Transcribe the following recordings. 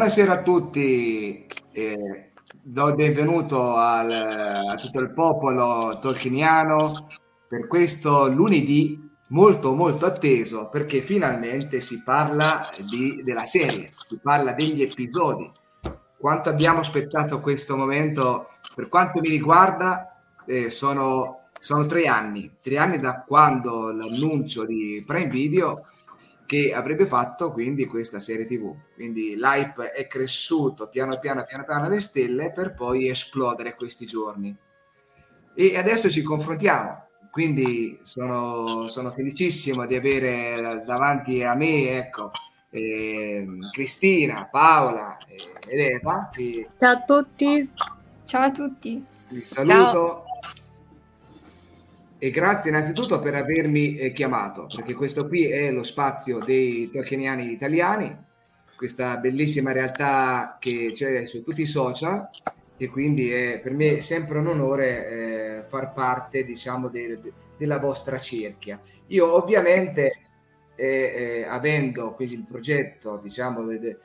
Buonasera a tutti, eh, do il benvenuto al, a tutto il popolo tolkieniano per questo lunedì molto molto atteso perché finalmente si parla di, della serie, si parla degli episodi. Quanto abbiamo aspettato questo momento, per quanto mi riguarda, eh, sono, sono tre anni, tre anni da quando l'annuncio di Prime Video che avrebbe fatto quindi questa serie TV. Quindi l'hype è cresciuto piano piano, piano piano alle stelle per poi esplodere questi giorni. E adesso ci confrontiamo. Quindi sono, sono felicissimo di avere davanti a me, ecco, eh, Cristina, Paola ed Eva. Che... Ciao a tutti. Ciao a tutti. Vi saluto. Ciao e grazie innanzitutto per avermi eh, chiamato, perché questo qui è lo spazio dei tolkieniani italiani, questa bellissima realtà che c'è su tutti i social e quindi è per me sempre un onore eh, far parte, diciamo, del, della vostra cerchia. Io ovviamente, eh, eh avendo quindi il progetto, diciamo, de,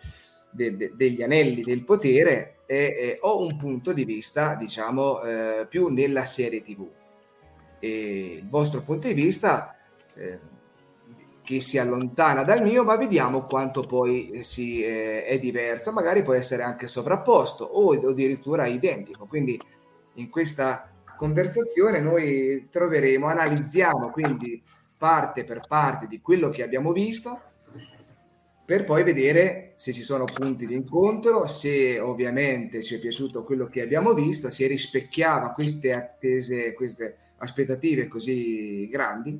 de, de, degli anelli del potere, ho un punto di vista, diciamo, eh, più nella serie TV e il vostro punto di vista eh, che si allontana dal mio, ma vediamo quanto poi si, eh, è diverso, magari può essere anche sovrapposto o, addirittura identico. Quindi in questa conversazione noi troveremo, analizziamo quindi parte per parte di quello che abbiamo visto per poi vedere se ci sono punti di incontro, se ovviamente ci è piaciuto quello che abbiamo visto, se rispecchiava queste attese, queste aspettative così grandi.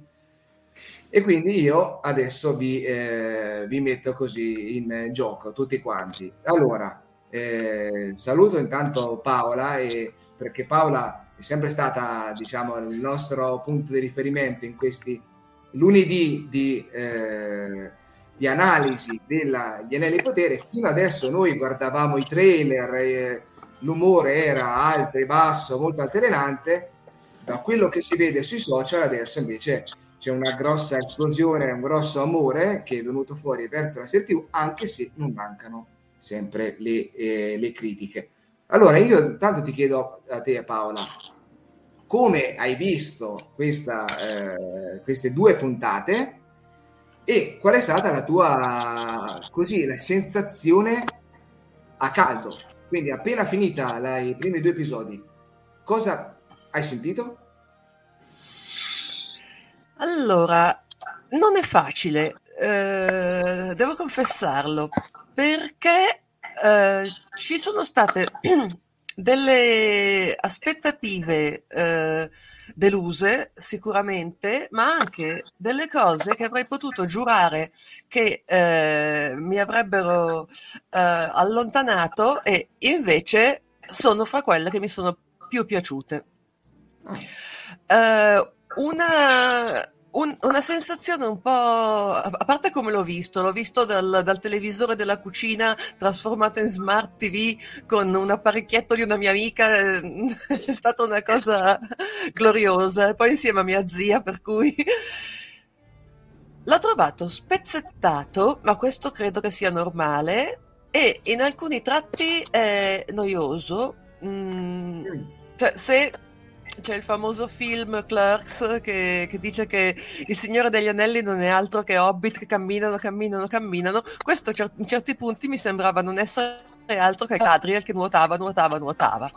E quindi io adesso vi, eh, vi metto così in gioco tutti quanti. Allora, eh, saluto intanto Paola, e, perché Paola è sempre stata diciamo, il nostro punto di riferimento in questi lunedì di, eh, di analisi degli anelli potere. Fino adesso noi guardavamo i trailer, l'umore era alto e basso, molto altalenante, da quello che si vede sui social adesso invece c'è una grossa esplosione, un grosso amore che è venuto fuori verso la serie TV, anche se non mancano sempre le, eh, le critiche. Allora io intanto ti chiedo a te Paola, come hai visto questa, eh, queste due puntate e qual è stata la tua così la sensazione a caldo? Quindi appena finita la, i primi due episodi, cosa hai sentito? Allora, non è facile, eh, devo confessarlo, perché eh, ci sono state delle aspettative eh, deluse sicuramente, ma anche delle cose che avrei potuto giurare che eh, mi avrebbero eh, allontanato e invece sono fra quelle che mi sono più piaciute. Uh, una un, una sensazione un po', a parte come l'ho visto, l'ho visto dal, dal, televisore della cucina trasformato in smart TV con un apparecchietto di una mia amica, è stata una cosa gloriosa, poi insieme a mia zia, per cui l'ho trovato spezzettato, ma questo credo che sia normale, e in alcuni tratti è noioso. Mm, cioè, se c'è il famoso film Clerks che, che, dice che il Signore degli Anelli non è altro che hobbit che camminano, camminano, camminano. Questo in certi punti mi sembrava non essere altro che Cadriel che nuotava, nuotava, nuotava.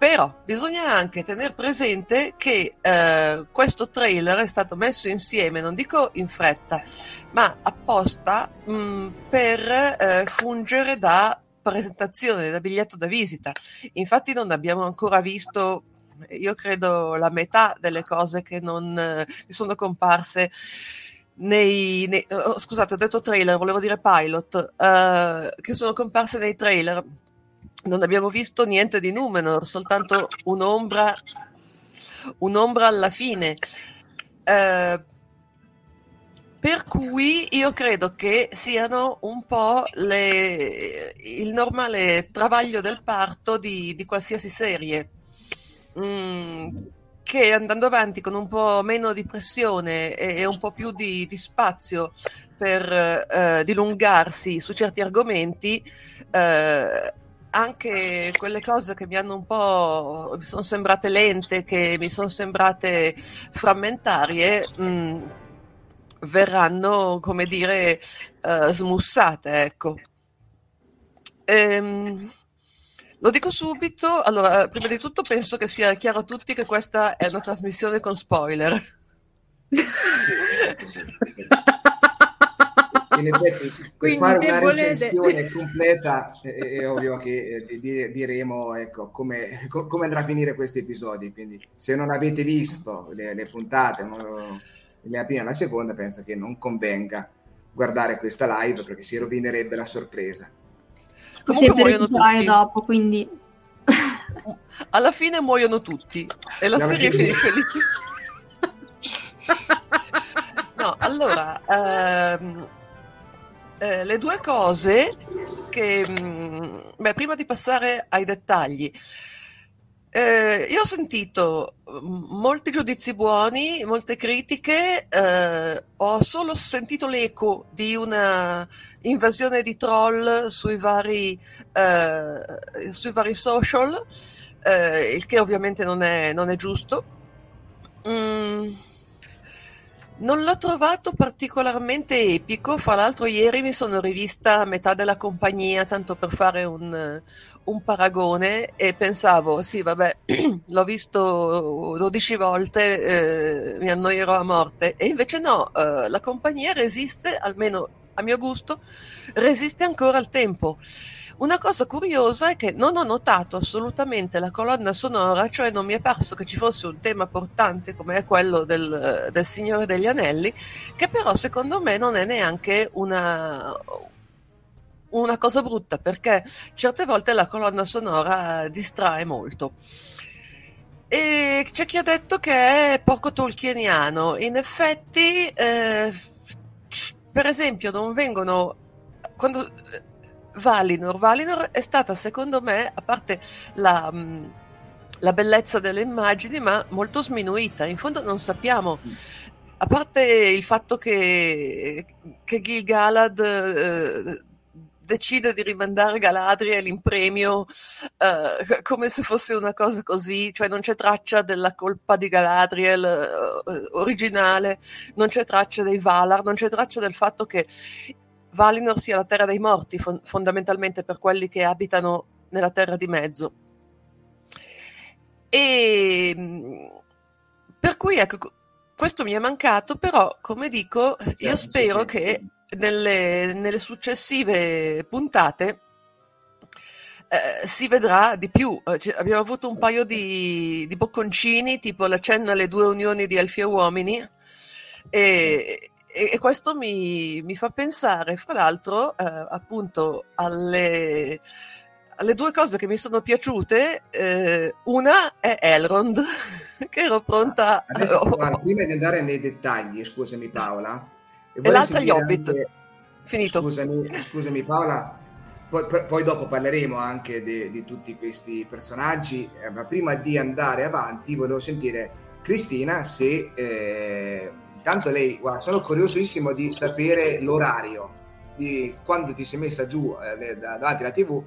Però bisogna anche tenere presente che eh, questo trailer è stato messo insieme, non dico in fretta, ma apposta mh, per eh, fungere da presentazione, da biglietto da visita. Infatti non abbiamo ancora visto io credo la metà delle cose che non che sono comparse nei, nei oh, scusate ho detto trailer volevo dire pilot uh, che sono comparse nei trailer. Non abbiamo visto niente di Numenor soltanto un'ombra un'ombra alla fine. Uh, per cui io credo che siano un po' le, il normale travaglio del parto di, di qualsiasi serie Mm, che andando avanti con un po' meno di pressione e, un po' più di, di spazio per eh, dilungarsi su certi argomenti, eh, anche quelle cose che mi hanno un po' mi sono sembrate lente, che mi sono sembrate frammentarie, mh, mm, verranno, come dire, uh, smussate, ecco. Ehm, lo dico subito, allora, prima di tutto penso che sia chiaro a tutti che questa è una trasmissione con spoiler. In effetti, per fare una volete... recensione completa è, è, ovvio che eh, diremo ecco, come, come, andrà a finire questi episodi. Quindi, se non avete visto le, le puntate, la prima e la seconda, penso che non convenga guardare questa live perché si rovinerebbe la sorpresa. Comunque muoiono tutti. dopo, quindi... Alla fine muoiono tutti e la, la serie finisce lì. no, allora, ehm, eh, le due cose che... Mh, mm, beh, prima di passare ai dettagli, eh, io ho sentito mm, molti giudizi buoni, molte critiche, eh, ho solo sentito l'eco di una invasione di troll sui vari, eh, sui vari social, eh, il che ovviamente non è, non è giusto. Mm non l'ho trovato particolarmente epico, fra l'altro ieri mi sono rivista a metà della compagnia, tanto per fare un, un paragone, e pensavo, sì vabbè, l'ho visto 12 volte, eh, mi annoierò a morte, e invece no, eh, la compagnia resiste, almeno a mio gusto, resiste ancora al tempo. Una cosa curiosa è che non ho notato assolutamente la colonna sonora, cioè non mi è parso che ci fosse un tema portante come è quello del, del Signore degli Anelli, che però secondo me non è neanche una, una cosa brutta perché certe volte la colonna sonora distrae molto. E c'è chi ha detto che è poco tolkieniano. In effetti, eh, per esempio, non vengono. Quando Valinor. Valinor è stata, secondo me, a parte la, mm, la bellezza delle immagini, ma molto sminuita. In fondo non sappiamo a parte il fatto che, che Gil Galad eh, decide di rimandare Galadriel in premio eh, come se fosse una cosa così, cioè non c'è traccia della colpa di Galadriel eh, originale, non c'è traccia dei Valar, non c'è traccia del fatto che Valinor sia la terra dei morti, fon- fondamentalmente per quelli che abitano nella terra di mezzo. E mm, per cui ecco, questo mi è mancato, però come dico, io spero che nelle, nelle successive puntate eh, si vedrà di più. Eh, cioè, abbiamo avuto un paio di, di, bocconcini, tipo la cenna alle due unioni di elfi e uomini, e, e, e questo mi, mi, fa pensare, fra l'altro, eh, appunto alle, alle, due cose che mi sono piaciute. Eh, una è Elrond, che ero pronta... Adesso, guarda, prima di andare nei dettagli, scusami Paola, e, e l'altra gli Hobbit. Anche... Finito. Scusami, scusami Paola, poi, poi, dopo parleremo anche di, di tutti questi personaggi, eh, ma prima di andare avanti volevo sentire Cristina se... Eh, tanto lei, guarda, sono curiosissimo di sapere l'orario di quando ti sei messa giù eh, davanti alla tv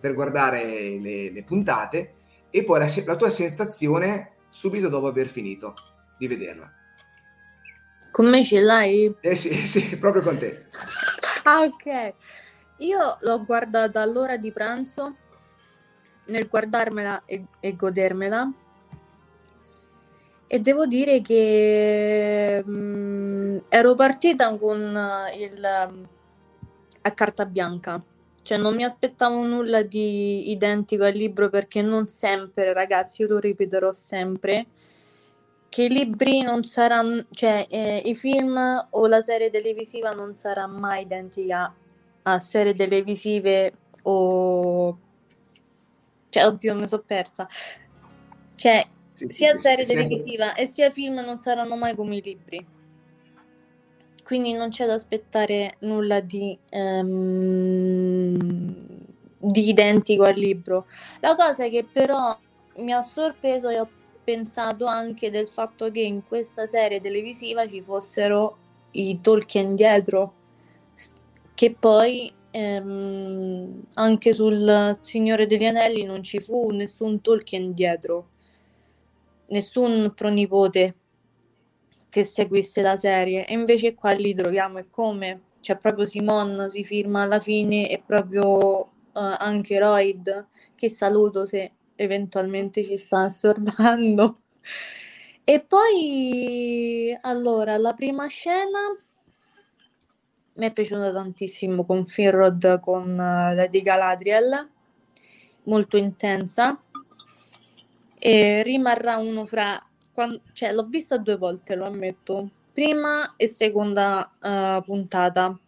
per guardare le, le puntate e poi la, la tua sensazione subito dopo aver finito di vederla. Con me ce l'hai? Eh sì, sì, proprio con te. ah, ok. Io l'ho guardata all'ora di pranzo, nel guardarmela e, e godermela. E devo dire che mh, mm, ero partita con il a carta bianca. Cioè non mi aspettavo nulla di identico al libro perché non sempre, ragazzi, io lo ripeterò sempre, che i libri non saranno, cioè eh, i film o la serie televisiva non sarà mai identica a serie televisive o... Cioè, oddio, mi sono persa. Cioè, sì, sia sì, serie televisiva e sia film non saranno mai come i libri. Quindi non c'è da aspettare nulla di, um, di identico al libro. La cosa che però mi ha sorpreso e ho pensato anche del fatto che in questa serie televisiva ci fossero i Tolkien dietro, che poi ehm, anche sul Signore degli Anelli non ci fu nessun Tolkien dietro, nessun pronipote che seguisse la serie, e invece qua li troviamo e come c'è proprio Simon, si firma alla fine e proprio uh, anche Royd, che saluto se eventualmente ci sta assordando. E poi, allora, la prima scena mi è piaciuta tantissimo con Finrod, con uh, Lady Galadriel, molto intensa. E rimarrà uno fra... Quando, cioè, l'ho vista due volte, lo ammetto. Prima e seconda uh, puntata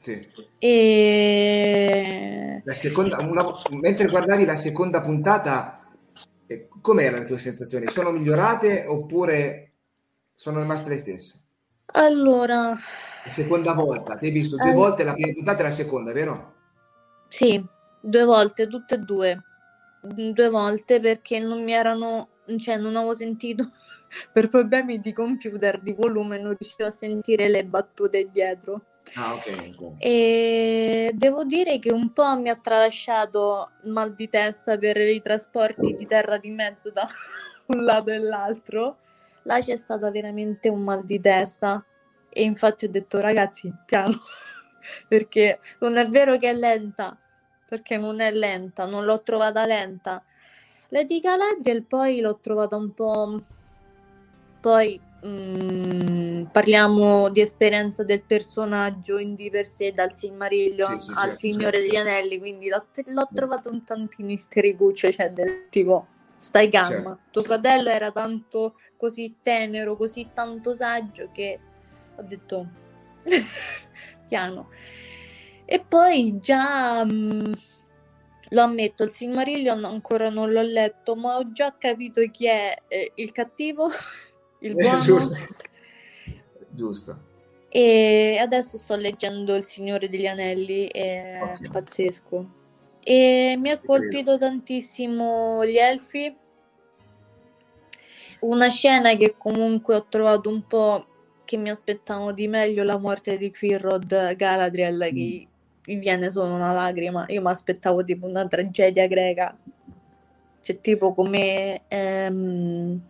sì. E... La seconda, una, mentre guardavi la seconda puntata, eh, com'erano le tue sensazioni? Sono migliorate oppure sono rimaste le stesse? Allora... La seconda volta, ti hai visto due eh... volte la prima puntata e la seconda, vero? Sì, due volte, tutte e due. Due volte perché non mi erano, cioè non avevo sentito per problemi di computer, di volume, non riuscivo a sentire le battute dietro. Ah, ok. E devo dire che un po' mi ha tralasciato mal di testa per i trasporti di terra di mezzo da un lato e l'altro. Là c'è stato veramente un mal di testa. E infatti ho detto, ragazzi, piano, perché non è vero che è lenta, perché non è lenta, non l'ho trovata lenta. Lady Galadriel poi l'ho trovata un po'... Poi Mm, parliamo di esperienza del personaggio in di per sé dal Silmarillion sì, sì, al certo, Signore certo. degli Anelli quindi l'ho, l'ho trovato un tantino istericuccio cioè del tipo stai calma certo. tuo fratello era tanto così tenero così tanto saggio che ho detto piano e poi già mh, mm, lo ammetto il Silmarillion ancora non l'ho letto ma ho già capito chi è eh, il cattivo il buono... giusto. giusto. E adesso sto leggendo Il Signore degli Anelli, è okay. pazzesco. E mi ha colpito tantissimo gli elfi. Una scena che comunque ho trovato un po' che mi aspettavo di meglio la morte di Quirrod Galadriel mm. che mi viene solo una lacrima. Io mi aspettavo tipo una tragedia greca. Cioè tipo come ehm,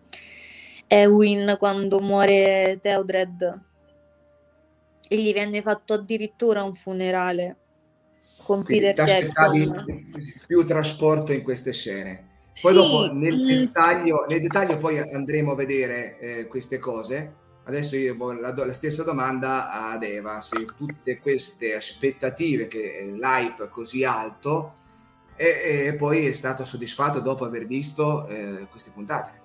Ewin quando muore Theodred e gli venne fatto addirittura un funerale con Quindi Peter Jackson. più trasporto in queste scene. Poi sì, dopo nel, mm. dettaglio, nel, dettaglio, poi andremo a vedere eh, queste cose. Adesso io la, la, stessa domanda ad Eva, se tutte queste aspettative, che eh, l'hype così alto, e, e, poi è stato soddisfatto dopo aver visto eh, queste puntate.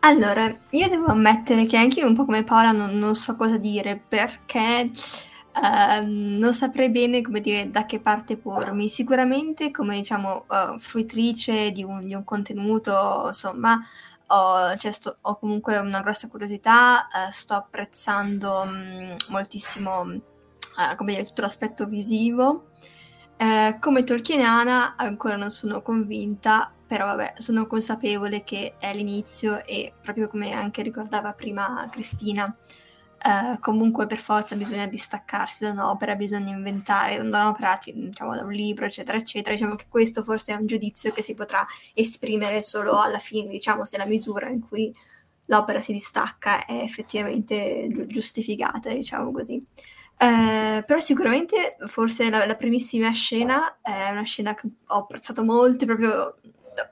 Allora, io devo ammettere che anche io un po' come Paola non, non so cosa dire perché uh, non saprei bene come dire da che parte pormi. Sicuramente come diciamo uh, fruitrice di un, di un, contenuto, insomma, ho, cioè, sto, ho, comunque una grossa curiosità, uh, sto apprezzando um, moltissimo come dire, tutto l'aspetto visivo. come tolkieniana ancora non sono convinta però vabbè, sono consapevole che è l'inizio e proprio come anche ricordava prima Cristina, eh, comunque per forza bisogna distaccarsi da un'opera, bisogna inventare da un'opera, diciamo da un libro, eccetera, eccetera. Diciamo che questo forse è un giudizio che si potrà esprimere solo alla fine, diciamo, se la misura in cui l'opera si distacca è effettivamente giustificata, diciamo così. Eh, però sicuramente forse la, la, primissima scena è una scena che ho apprezzato molto, proprio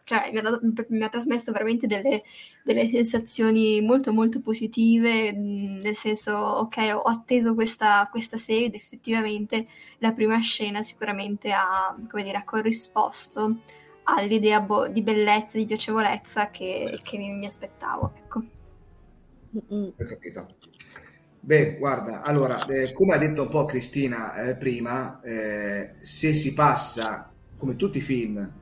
cioè, mi, ha dato, mi, ha trasmesso veramente delle, delle, sensazioni molto molto positive, nel senso, ok, ho atteso questa, questa, serie ed effettivamente la prima scena sicuramente ha, come dire, ha corrisposto all'idea bo- di bellezza, di piacevolezza che, che mi, mi, aspettavo. Ecco. Ho capito. Beh, guarda, allora, eh, come ha detto un po' Cristina eh, prima, eh, se si passa, come tutti i film,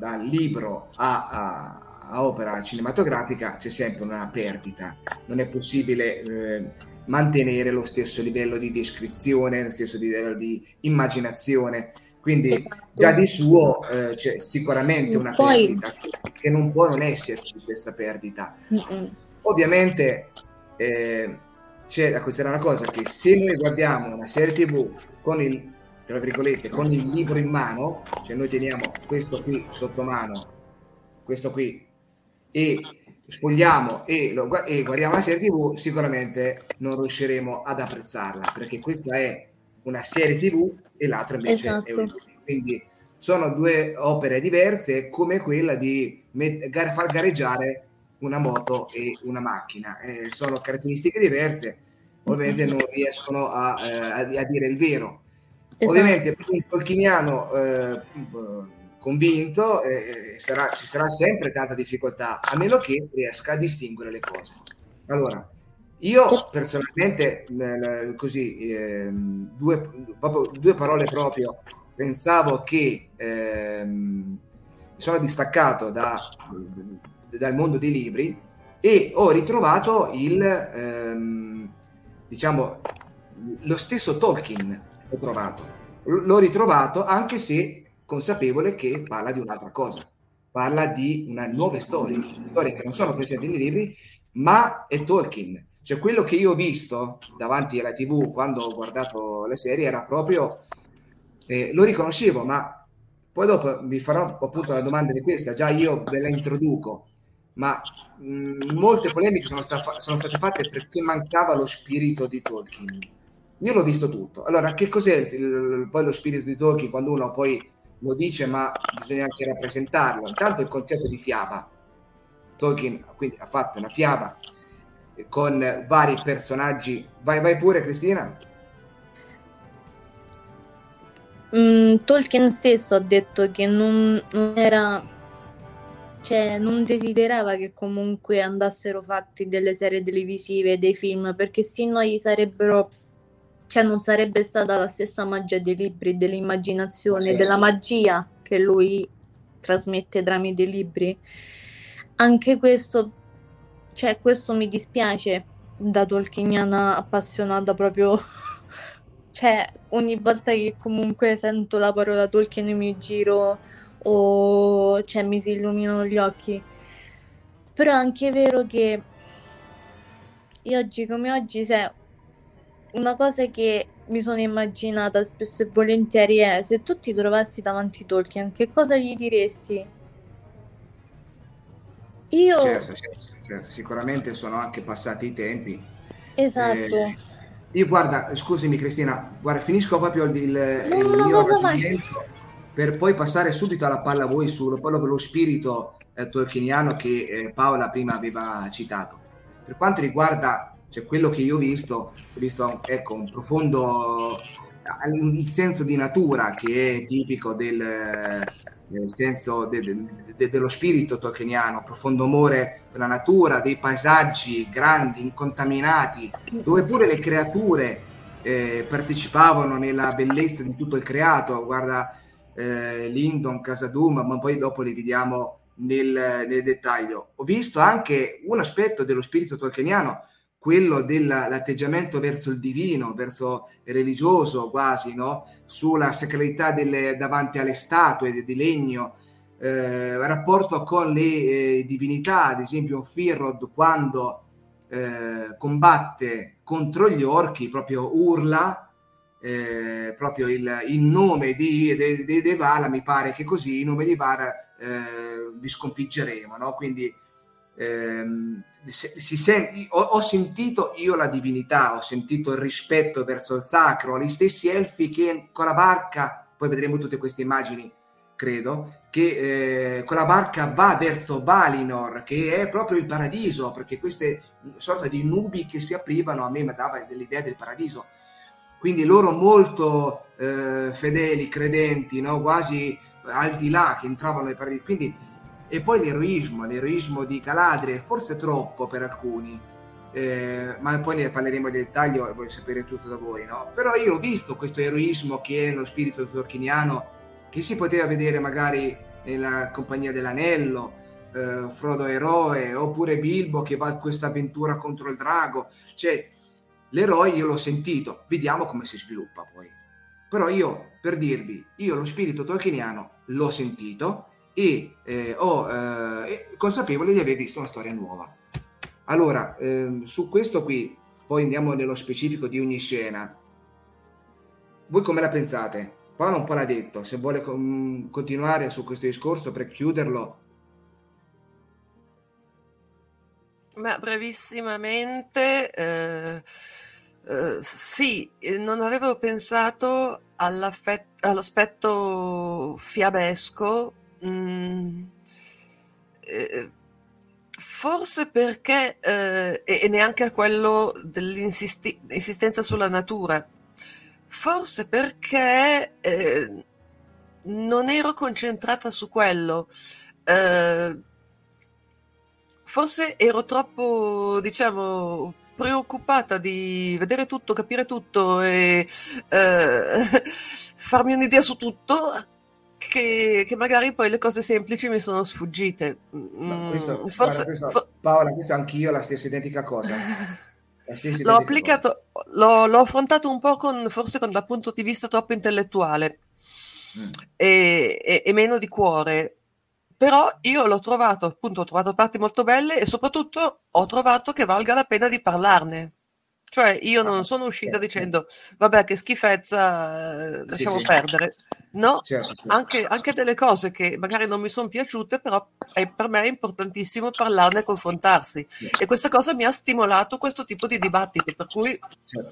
dal libro a, a, opera cinematografica c'è sempre una perdita. Non è possibile eh, mantenere lo stesso livello di descrizione, lo stesso livello di immaginazione. Quindi esatto. già di suo eh, c'è sicuramente una Poi... perdita che non può non esserci questa perdita. Mm-mm. Ovviamente eh, c'è da considerare una cosa che se noi guardiamo una serie tv con il tra virgolette, con il libro in mano, cioè noi teniamo questo qui sotto mano, questo qui, e sfogliamo e, lo, e guardiamo la serie tv, sicuramente non riusciremo ad apprezzarla, perché questa è una serie tv e l'altra invece esatto. è un libro. Quindi sono due opere diverse, come quella di met- far gareggiare una moto e una macchina. Eh, sono caratteristiche diverse, ovviamente non riescono a, eh, a, a dire il vero Esatto. Ovviamente per un tolkieniano eh, convinto eh, sarà, ci sarà sempre tanta difficoltà, a meno che riesca a distinguere le cose. Allora, io personalmente, così, eh, due, due, parole proprio, pensavo che eh, mi sono distaccato da, dal mondo dei libri e ho ritrovato il, ehm, diciamo, lo stesso Tolkien ho trovato. L'ho ritrovato anche se consapevole che parla di un'altra cosa. Parla di una nuove storie, storie che non sono presenti nei libri, ma è Tolkien. Cioè quello che io ho visto davanti alla TV quando ho guardato le serie era proprio, eh, lo riconoscevo, ma poi dopo vi farò appunto la domanda di questa, già io ve la introduco, ma mh, molte polemiche sono, sta- sono state fatte perché mancava lo spirito di Tolkien io l'ho visto tutto. Allora, che cos'è il, poi lo spirito di Tolkien quando uno poi lo dice, ma bisogna anche rappresentarlo? Intanto il concetto di fiaba. Tolkien quindi ha fatto una fiaba con vari personaggi. Vai, vai pure, Cristina. Mm, Tolkien stesso ha detto che non, non era cioè non desiderava che comunque andassero fatti delle serie televisive, dei film, perché sennò gli sarebbero cioè non sarebbe stata la stessa magia dei libri, dell'immaginazione, sì. della magia che lui trasmette tramite i libri. Anche questo, cioè questo mi dispiace da tolkieniana appassionata proprio cioè ogni volta che comunque sento la parola Tolkien mi giro o cioè, mi si illuminano gli occhi. Però è anche vero che io oggi come oggi, se una cosa che mi sono immaginata spesso e volentieri è se tu ti trovassi davanti Tolkien, che cosa gli diresti? Io... Certo, certo, certo. sicuramente sono anche passati i tempi. Esatto. Eh, io guarda, scusami Cristina, guarda, finisco proprio il, il, no, mio ragionamento per poi passare subito alla palla a voi sullo lo spirito eh, tolkieniano che eh, Paola prima aveva citato. Per quanto riguarda cioè, quello che io ho visto, ho visto ecco, un profondo il senso di natura che è tipico del, del senso de, de, de, dello spirito tolkieniano, profondo amore per la natura, dei paesaggi grandi, incontaminati, dove pure le creature eh, partecipavano nella bellezza di tutto il creato. Guarda, eh, Lindon, Casadum, ma poi dopo li vediamo nel, nel, dettaglio. Ho visto anche un aspetto dello spirito tolkieniano, quello dell'atteggiamento verso il divino, verso il religioso quasi, no? sulla sacralità delle, davanti alle statue di legno, eh, rapporto con le eh, divinità, ad esempio Firrod quando eh, combatte contro gli orchi, proprio urla eh, proprio il, il, nome di, de, de, de, Vala, mi pare che così, in nome di Vala eh, vi sconfiggeremo, no? Quindi ehm, si senti, ho, ho, sentito io la divinità, ho sentito il rispetto verso il sacro, gli stessi elfi che con la barca, poi vedremo tutte queste immagini, credo, che eh, con la barca va verso Valinor, che è proprio il paradiso, perché queste sorte di nubi che si aprivano a me mi dava dell'idea del paradiso quindi loro molto eh, fedeli, credenti, no? quasi al di là che entravano nei paradisi. Quindi, e poi l'eroismo, l'eroismo di Galadriel, forse troppo per alcuni, eh, ma poi ne parleremo in dettaglio e voglio sapere tutto da voi. No? Però io ho visto questo eroismo che è lo spirito tolkieniano, che si poteva vedere magari nella compagnia dell'anello, eh, Frodo eroe, oppure Bilbo che va in questa avventura contro il drago. Cioè, L'eroe io l'ho sentito, vediamo come si sviluppa poi. Però io, per dirvi, io lo spirito tolkieniano l'ho sentito e eh, ho eh, consapevole di aver visto una storia nuova. Allora, eh, su questo qui, poi andiamo nello specifico di ogni scena. Voi come la pensate? Paolo un po' l'ha detto, se vuole com- continuare su questo discorso per chiuderlo. Ma brevissimamente... Eh Uh, sì, non avevo pensato all'aspetto fiabesco, mm, eh, forse perché, eh, e, neanche a quello dell'insistenza sulla natura, forse perché eh, non ero concentrata su quello. Eh, forse ero troppo, diciamo, preoccupata di vedere tutto, capire tutto e eh, farmi un'idea su tutto che, che, magari poi le cose semplici mi sono sfuggite. Questo, mm, Forse, guarda, questo, for... Paola, questa anch'io la stessa identica cosa. l'ho applicato, l'ho, l'ho, affrontato un po' con, forse con, dal punto di vista troppo intellettuale mm. e, e, e, meno di cuore. Però io l'ho trovato, appunto, ho trovato parti molto belle e soprattutto ho trovato che valga la pena di parlarne. Cioè, io non ah, sono uscita dicendo, vabbè, che schifezza, lasciamo sì. perdere. No, certo, certo. Anche, anche, delle cose che magari non mi sono piaciute, però è, per me è importantissimo parlarne e confrontarsi. E questa cosa mi ha stimolato questo tipo di dibattiti, per cui certo.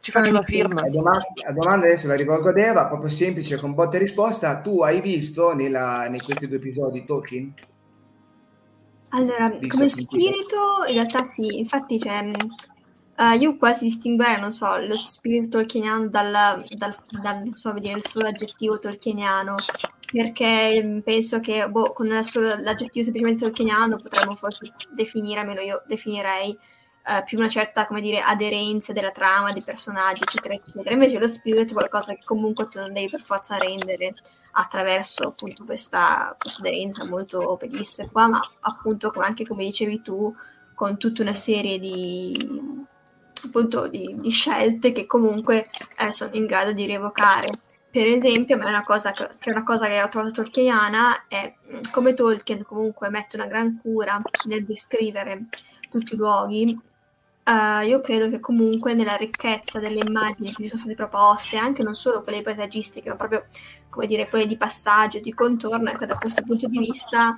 ci faccio la firma. La domanda, la domanda, adesso la rivolgo a Eva, proprio semplice, con botta e risposta. Tu hai visto nella, in questi due episodi Tolkien? Allora, Visto come spirito, in realtà sì, infatti c'è Uh, io quasi distinguerei, non so, lo spirito tolkieniano dal, dal, dal so, vedere il solo aggettivo tolkieniano, perché mm, penso che boh, con solo, l'aggettivo semplicemente tolkieniano potremmo forse definire, almeno io definirei, uh, più una certa, come dire, aderenza della trama, dei personaggi, eccetera, eccetera. Invece lo spirito è qualcosa che comunque tu non devi per forza rendere attraverso appunto questa, questa aderenza molto pedissequa, ma appunto anche come dicevi tu, con tutta una serie di appunto di, di scelte che comunque eh, sono in grado di rievocare. Per esempio, è una cosa che, che, una cosa che ho trovato tolkieniana è mm, come Tolkien comunque mette una gran cura nel descrivere tutti i luoghi. Uh, io credo che comunque nella ricchezza delle immagini che ci sono state proposte, anche non solo quelle paesaggistiche, ma proprio come dire quelle di passaggio, di contorno, ecco, da questo punto di vista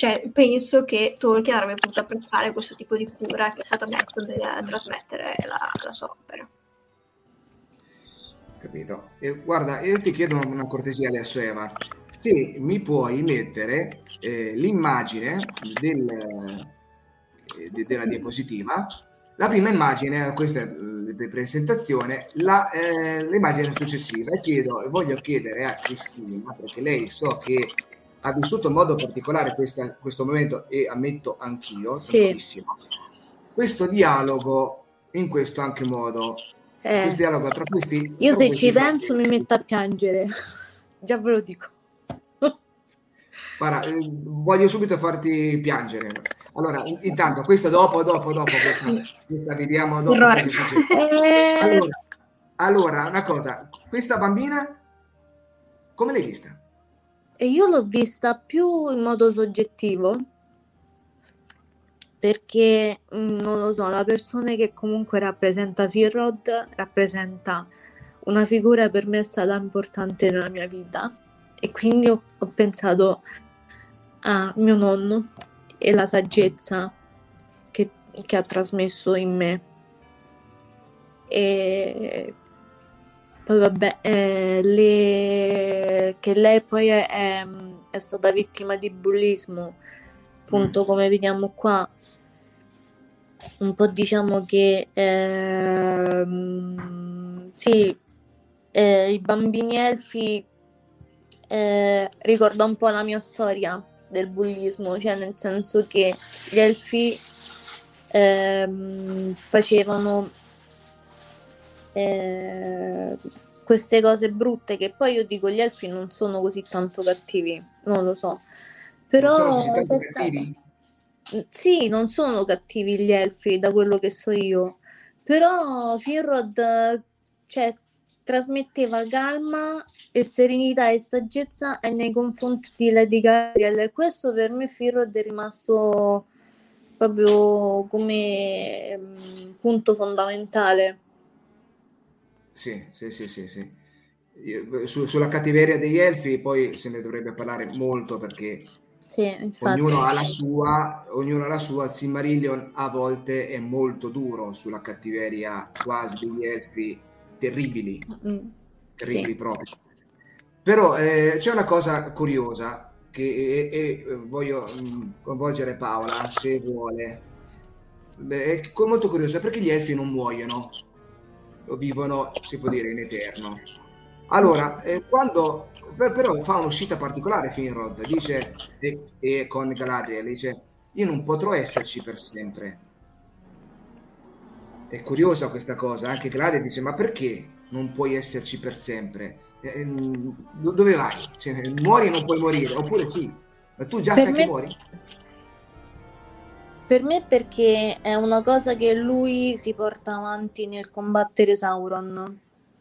cioè, penso che Tolkien avrebbe potuto apprezzare questo tipo di cura che è stata messa nel trasmettere la, la sua opera. Capito? E guarda, io ti chiedo una cortesia adesso, Eva. Se mi puoi mettere eh, l'immagine del, eh, de, della diapositiva, la prima immagine, questa è di presentazione, la, eh, l'immagine successiva. E chiedo, voglio chiedere a Cristina, perché lei so che ha vissuto in modo particolare questa, questo momento e ammetto anch'io, sì. questo dialogo in questo anche modo. Eh, questo dialogo tra questi... Io se ci penso mi metto a piangere, già ve lo dico. Guarda, eh, voglio subito farti piangere. Allora, intanto, questa dopo, dopo, dopo, questa, questa vediamo dopo. Eh. Allora, allora, una cosa, questa bambina, come l'hai vista? E io l'ho vista più in modo soggettivo perché mm, non lo so, la persona che comunque rappresenta Firrod rappresenta una figura per me stata importante nella mia vita e quindi ho, ho pensato a mio nonno e la saggezza che, che ha trasmesso in me. E poi vabbè, eh, le... che lei poi è, è, è, stata vittima di bullismo, appunto mm. come vediamo qua. Un po' diciamo che ehm, sì, eh, i bambini elfi eh, ricorda un po' la mia storia del bullismo, cioè nel senso che gli elfi ehm, facevano eh, queste cose brutte che poi io dico gli elfi non sono così tanto cattivi, non lo so. Però questa... sì, non sono cattivi gli elfi da quello che so io. Però Firrod cioè, trasmetteva calma e serenità e saggezza nei confronti di Lady Gabriel e questo per me Firrod è rimasto proprio come mm, punto fondamentale sì, sì, sì, sì, sì. Su, sulla cattiveria degli elfi poi se ne dovrebbe parlare molto perché sì, ognuno ha la sua, ognuno ha la sua. Silmarillion a volte è molto duro sulla cattiveria quasi degli elfi terribili, mm, terribili sì. proprio. Però eh, c'è una cosa curiosa che e, e, voglio mh, mm, coinvolgere Paola se vuole. Beh, è molto curiosa perché gli elfi non muoiono vivono, si può dire, in eterno. Allora, eh, quando però fa un'uscita particolare Finrod, dice, e, e con Galadriel, dice, io non potrò esserci per sempre. È curiosa questa cosa, anche Galadriel dice, ma perché non puoi esserci per sempre? Eh, mm, dove vai? Cioè, muori e non puoi morire, oppure sì, ma tu già per sai me... che muori? Per me perché è una cosa che lui si porta avanti nel combattere Sauron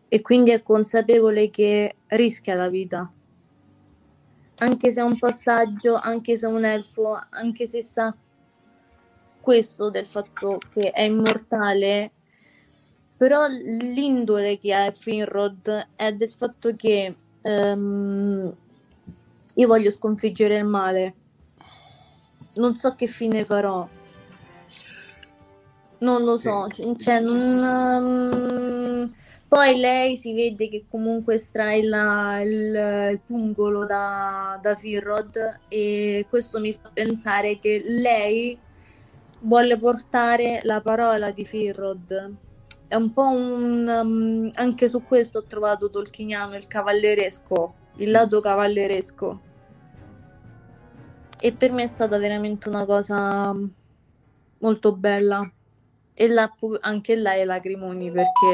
e quindi è consapevole che rischia la vita. Anche se è un passaggio, anche se è un elfo, anche se sa questo del fatto che è immortale, però l'indole che ha Finrod è del fatto che um, io voglio sconfiggere il male. Non so che fine farò, non lo so, sì. cioè, non, um, poi lei si vede che comunque estrae il, il, pungolo da, da Firrod e questo mi fa pensare che lei vuole portare la parola di Firrod. È un po' un... Um, anche su questo ho trovato Tolkieniano il cavalleresco, il lato cavalleresco. E per me è stata veramente una cosa molto bella e là, anche là è lacrimoni perché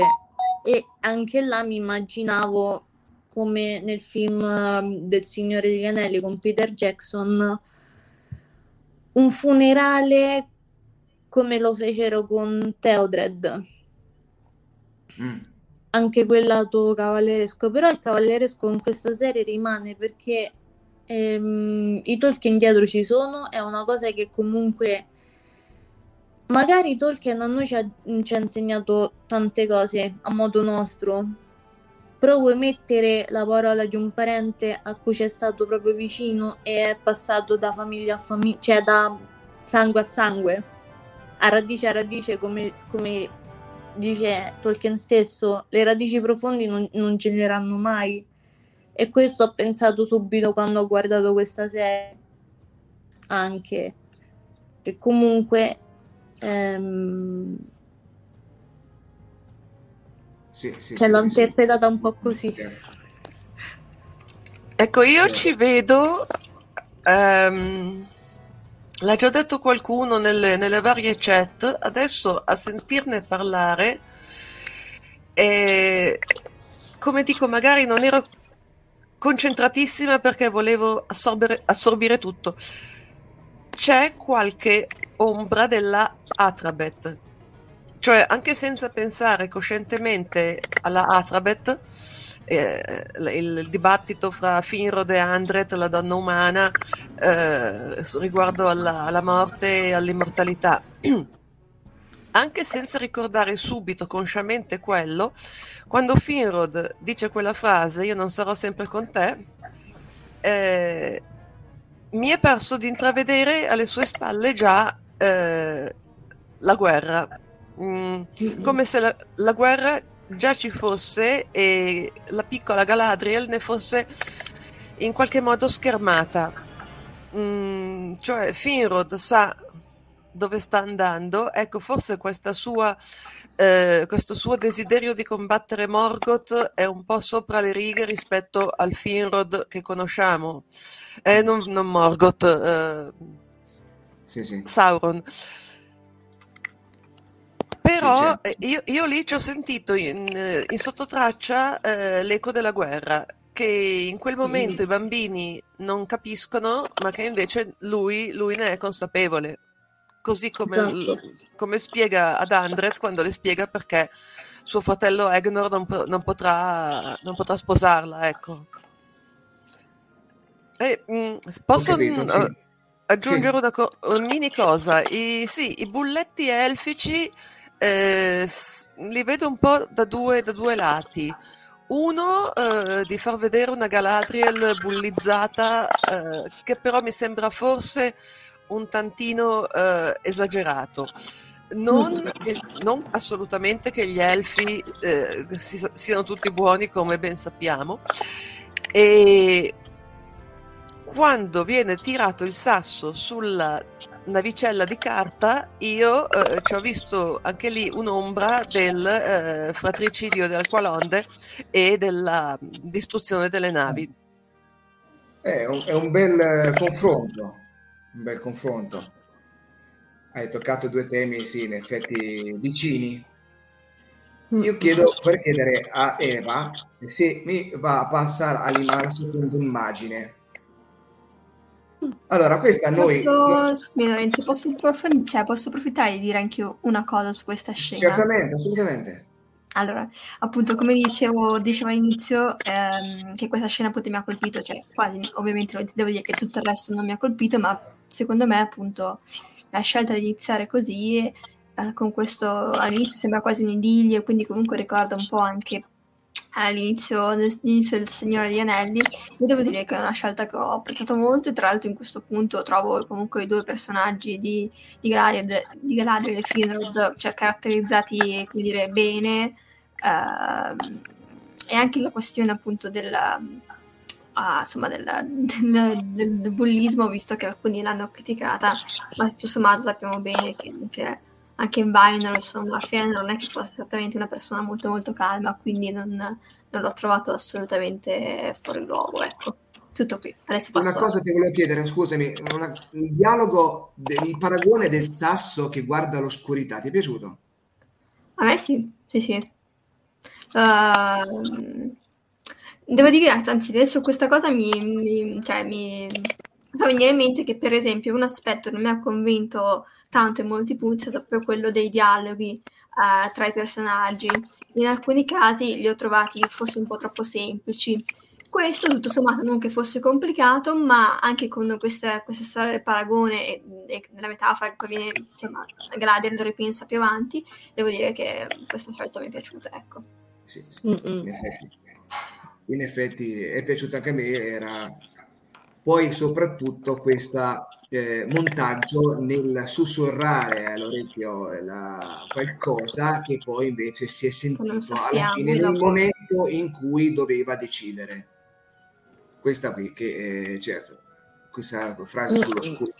e anche là mi immaginavo come nel film um, del Signore degli Anelli con Peter Jackson un funerale come lo fecero con Theodred Mm. anche quel lato cavalleresco, però il cavalleresco in questa serie rimane perché ehm, i Tolkien dietro ci sono, è una cosa che comunque magari Tolkien a noi ci ha, ci ha insegnato tante cose a modo nostro, però vuoi mettere la parola di un parente a cui c'è stato proprio vicino e è passato da famiglia a famiglia, cioè da sangue a sangue, a radice a radice, come, come dice Tolkien stesso, le radici profondi non, non genereranno mai. E questo ho pensato subito quando ho guardato questa serie, anche. Che comunque ehm, Sì, sì, cioè, sì, l'ho sì, sì. interpretata un po' così. Ecco, io Sì. ci vedo, ehm, l'ha già detto qualcuno nelle, nelle varie chat, adesso a sentirne parlare, eh, come dico, magari non ero concentratissima perché volevo assorbire, assorbire tutto. C'è qualche ombra della Atrabet, cioè anche senza pensare coscientemente alla Atrabet, eh, il, dibattito fra Finrod e Andret, la donna umana, eh, riguardo alla, alla morte e all'immortalità. Anche senza ricordare subito consciamente quello, quando Finrod dice quella frase, io non sarò sempre con te, eh, mi è parso di intravedere alle sue spalle già eh, la guerra, Mm, come se la, la guerra già ci fosse e la piccola Galadriel ne fosse in qualche modo schermata. Mm, cioè Finrod sa dove sta andando, ecco forse questa sua, eh, questo suo desiderio di combattere Morgoth è un po' sopra le righe rispetto al Finrod che conosciamo, eh, non, non Morgoth, eh, Sì, sì. Sauron. Però Sì, eh, io, io lì ci ho sentito in, eh, in sottotraccia l'eco della guerra, che in quel momento i bambini non capiscono, ma che invece lui, lui ne è consapevole. Così come, Esatto. come spiega ad Andret quando le spiega perché suo fratello Egnor non, non potrà, non potrà sposarla, ecco. E, mm, posso capito, sì. aggiungere Sì. una, co- una mini cosa? I, sì, i bulletti elfici eh, li vedo un po' da due, da due lati. Uno eh, di far vedere una Galadriel bullizzata, eh, che però mi sembra forse un tantino eh, esagerato. Non, che- non assolutamente che gli elfi eh, si- siano tutti buoni, come ben sappiamo. E quando viene tirato il sasso sulla navicella di carta, io eh, ci ho visto anche lì un'ombra del eh, fratricidio delle Aqualonde e della distruzione delle navi. È un, è un bel eh, confronto, un bel confronto. Hai toccato due temi, sì, in effetti vicini. Io chiedo per chiedere a Eva se mi va a passare all'immagine secondo immagine. Allora, questa noi Posso, scusami Lorenzo, posso, approf- cioè, posso approfittare di dire anche io una cosa su questa scena? certamente, assolutamente. Allora, appunto, come dicevo, dicevo all'inizio, ehm, che questa scena appunto mi ha colpito, cioè quasi, ovviamente non ti devo dire che tutto il resto non mi ha colpito, ma secondo me appunto la scelta di iniziare così, eh, con questo, all'inizio sembra quasi un idillio, quindi comunque ricorda un po' anche all'inizio, all'inizio del Signore degli Anelli, io devo dire che è una scelta che ho apprezzato molto e tra l'altro in questo punto trovo comunque i due personaggi di, di Galadriel, di Galadriel e Finrod cioè, caratterizzati, come dire, bene, ehm, e anche la questione appunto della, ah, insomma, della- del, del- del bullismo, visto che alcuni l'hanno criticata, ma tutto sommato sappiamo bene che anche, anche in Valinor, insomma, Fëanor non è che fosse esattamente una persona molto molto calma, quindi non, non l'ho trovato assolutamente fuori luogo, ecco. Tutto qui, adesso Una passo. cosa ti volevo chiedere, scusami, una- il dialogo, del, il paragone del sasso che guarda l'oscurità, ti è piaciuto? A me sì, sì, sì. Ehm, devo dire, anzi, adesso questa cosa mi, mi- cioè, mi fa venire in mente che, per esempio, un aspetto che non mi ha convinto tanto in molti punti è proprio quello dei dialoghi uh, tra i personaggi. In alcuni casi li ho trovati forse un po' troppo semplici. Questo tutto sommato non che fosse complicato, ma anche con questa, questa storia del paragone e, e della metafora che poi viene insomma, Gladiator lo ripensa più avanti, devo dire che questa scelta mi è piaciuta, ecco. Sì, sì. In, effetti, è piaciuta anche a me, era poi soprattutto questo eh, montaggio nel sussurrare all'orecchio la, qualcosa che poi invece si è sentito alla fine nel momento in cui doveva decidere. Questa qui, che eh, certo, questa frase sullo scudo.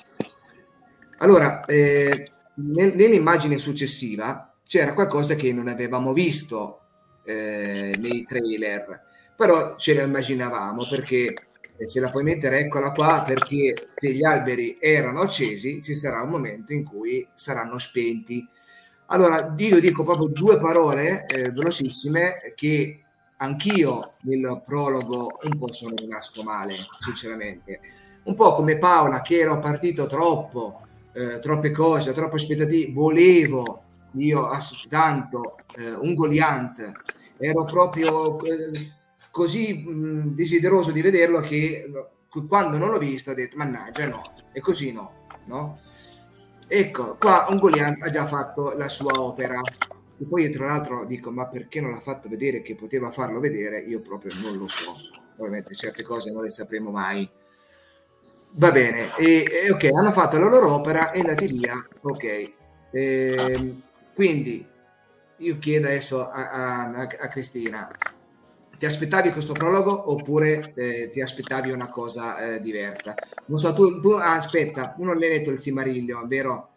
Allora, eh, nel, nell'immagine successiva c'era qualcosa che non avevamo visto eh, nei trailer, però ce lo immaginavamo perché ce la puoi mettere, eccola qua, perché se gli alberi erano accesi ci sarà un momento in cui saranno spenti. Allora, io dico proprio due parole eh, velocissime che anch'io nel prologo un po' sono rimasto male, sinceramente. Un po' come Paola, che ero partito troppo, eh, troppe cose, troppe aspettative, volevo io tanto eh, un Goliant, ero proprio eh, così mh, desideroso di vederlo che quando non l'ho visto ho detto mannaggia no, e così no, no? Ecco, qua Ungolian ha già fatto la sua opera. E poi tra l'altro dico, ma perché non l'ha fatto vedere che poteva farlo vedere? Io proprio non lo so. Ovviamente certe cose non le sapremo mai. Va bene, e, e ok, hanno fatto la loro opera e andati via. Ok, e, ehm, quindi io chiedo adesso a, a, a Cristina, ti aspettavi questo prologo oppure eh, ti aspettavi una cosa eh, diversa? Non so, tu, tu ah, aspetta, tu non l'hai letto il Simarillion, vero?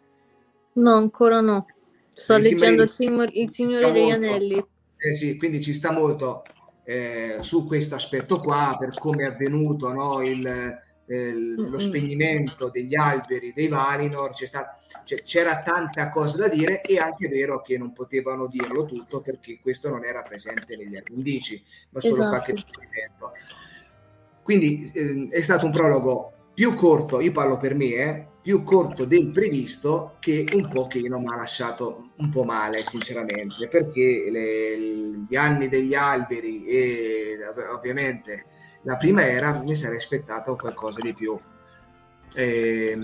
No, ancora no. Sto il leggendo il, il Signore degli molto. Anelli. Eh sì, quindi ci sta molto eh, su questo aspetto qua, per come è avvenuto no? il, eh, lo spegnimento degli alberi dei Valinor, c'è stata, cioè, c'era tanta cosa da dire e anche è vero che non potevano dirlo tutto perché questo non era presente negli appendici, ma solo esatto. qualche documento. Quindi eh, è stato un prologo più corto, io parlo per me, eh, più corto del previsto che un pochino mi ha lasciato un po' male sinceramente perché le, gli anni degli alberi e ovviamente la prima era mi sarei aspettato qualcosa di più. Eh,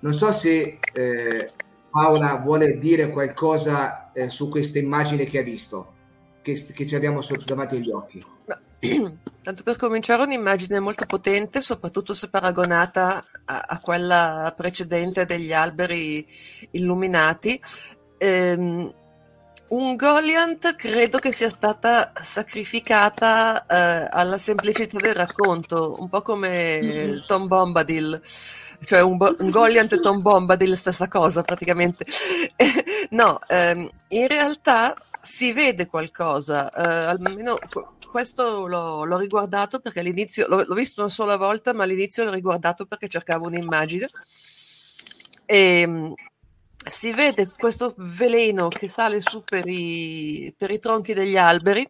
non so se eh, Paola vuole dire qualcosa eh, su questa immagine che ha visto, che, che ci abbiamo sotto davanti agli occhi. Tanto per cominciare, un'immagine molto potente, soprattutto se paragonata a, a quella precedente degli alberi illuminati. Ehm, un Goliant credo che sia stata sacrificata eh, alla semplicità del racconto, un po' come mm-hmm. Tom Bombadil, cioè un, bo- un Goliant e Tom Bombadil, stessa cosa praticamente. no, ehm, in realtà si vede qualcosa, eh, almeno questo l'ho, l'ho, riguardato perché all'inizio, l'ho, l'ho visto una sola volta, ma all'inizio l'ho riguardato perché cercavo un'immagine. E, ehm, si vede questo veleno che sale su per i, per i tronchi degli alberi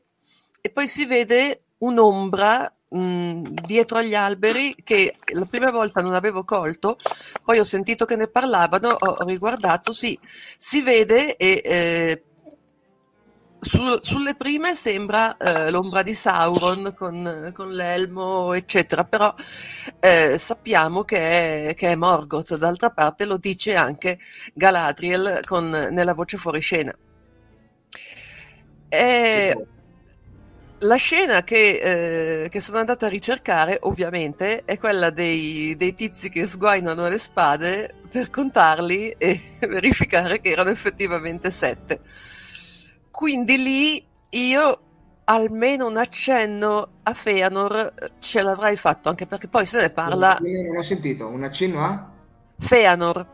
e poi si vede un'ombra mh, dietro agli alberi che la prima volta non avevo colto, poi ho sentito che ne parlavano, ho, ho riguardato, sì, si vede e eh, su, sulle prime sembra eh, l'ombra di Sauron con, con, l'elmo, eccetera, però eh, sappiamo che è, che è, Morgoth, d'altra parte lo dice anche Galadriel con, nella voce fuoriscena. E la scena che, eh, che, sono andata a ricercare, ovviamente, è quella dei, dei tizi che sguainano le spade per contarli e verificare che erano effettivamente sette quindi lì io almeno un accenno a Feanor eh, ce l'avrei fatto, anche perché poi se ne parla... Non ho sentito, un accenno a? Feanor.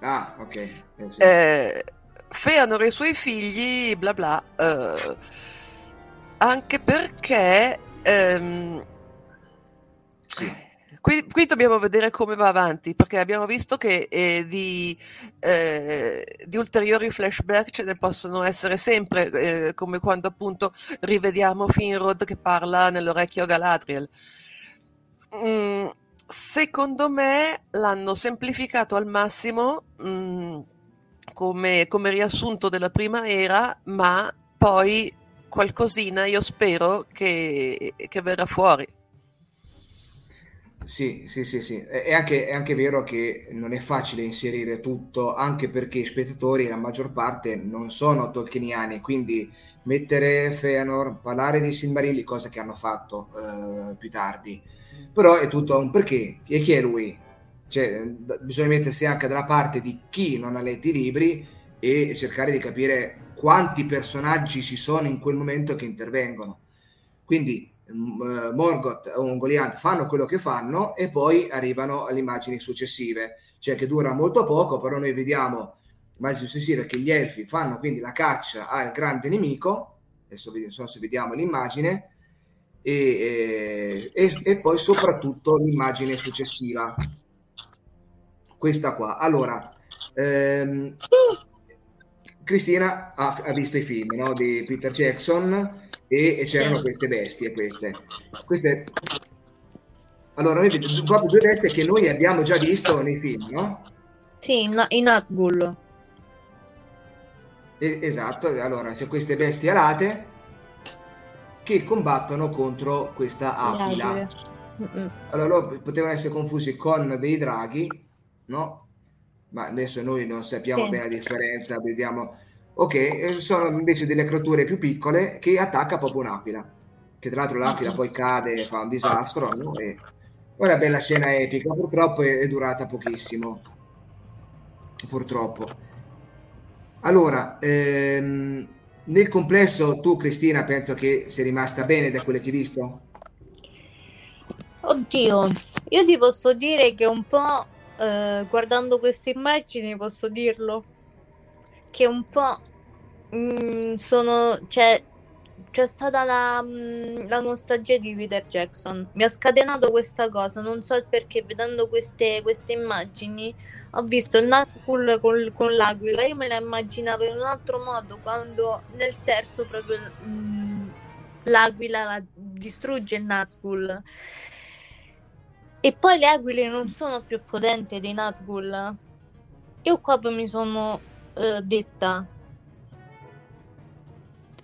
Ah, ok. Eh, sì. eh, Feanor e i suoi figli, bla bla. Eh, anche perché... Ehm, sì Qui, qui, dobbiamo vedere come va avanti, perché abbiamo visto che eh, di, eh, di, ulteriori flashback ce ne possono essere sempre, eh, come quando appunto rivediamo Finrod che parla nell'orecchio a Galadriel. Mm, secondo me l'hanno semplificato al massimo. Mm, come, come riassunto della prima era, ma poi qualcosina io spero che, che verrà fuori. Sì, sì, sì, sì. È anche, è anche, vero che non è facile inserire tutto, anche perché i spettatori, la maggior parte, non sono tolkieniani, quindi mettere Feanor, parlare dei Silmarilli, cosa che hanno fatto eh, più tardi. Però è tutto un perché. E chi è lui? Cioè, bisogna mettersi anche dalla parte di chi non ha letto i libri e cercare di capire quanti personaggi ci sono in quel momento che intervengono. Quindi Morgoth o Goliath fanno quello che fanno e poi arrivano alle immagini successive, cioè che dura molto poco, però noi vediamo immagini successive che gli elfi fanno quindi la caccia al grande nemico, adesso non so se vediamo l'immagine, e, e, e poi soprattutto l'immagine successiva, questa qua. Allora, ehm, Cristina ha, ha, visto i film no, di Peter Jackson e, e c'erano queste bestie. Queste. queste... Allora, noi proprio due bestie che noi abbiamo già visto nei film, no? Sì, in, in Nazgul. esatto, allora, c'è queste bestie alate che combattono contro questa aquila. Allora, loro potevano essere confusi con dei draghi, no? ma adesso noi non sappiamo sì. bene la differenza, vediamo. Ok, eh, sono invece delle creature più piccole che attacca proprio un'aquila, che tra l'altro l'aquila poi cade e fa un disastro. No? E una bella scena epica, purtroppo è, durata pochissimo. Purtroppo. Allora, ehm, nel complesso tu Cristina penso che sia rimasta bene da quello che hai visto? Oddio, io ti posso dire che un po' eh, guardando queste immagini posso dirlo che un po' mh, mm, sono cioè c'è stata la, mm, la, nostalgia di Peter Jackson. Mi ha scatenato questa cosa non so il perché vedendo queste, queste immagini ho visto il Nazgul con, con, l'aquila. Io me la immaginavo in un altro modo quando nel terzo proprio mh, mm, l'aquila la distrugge il Nazgul e poi le aquile non sono più potenti dei Nazgul. Io qua mi sono uh, detta.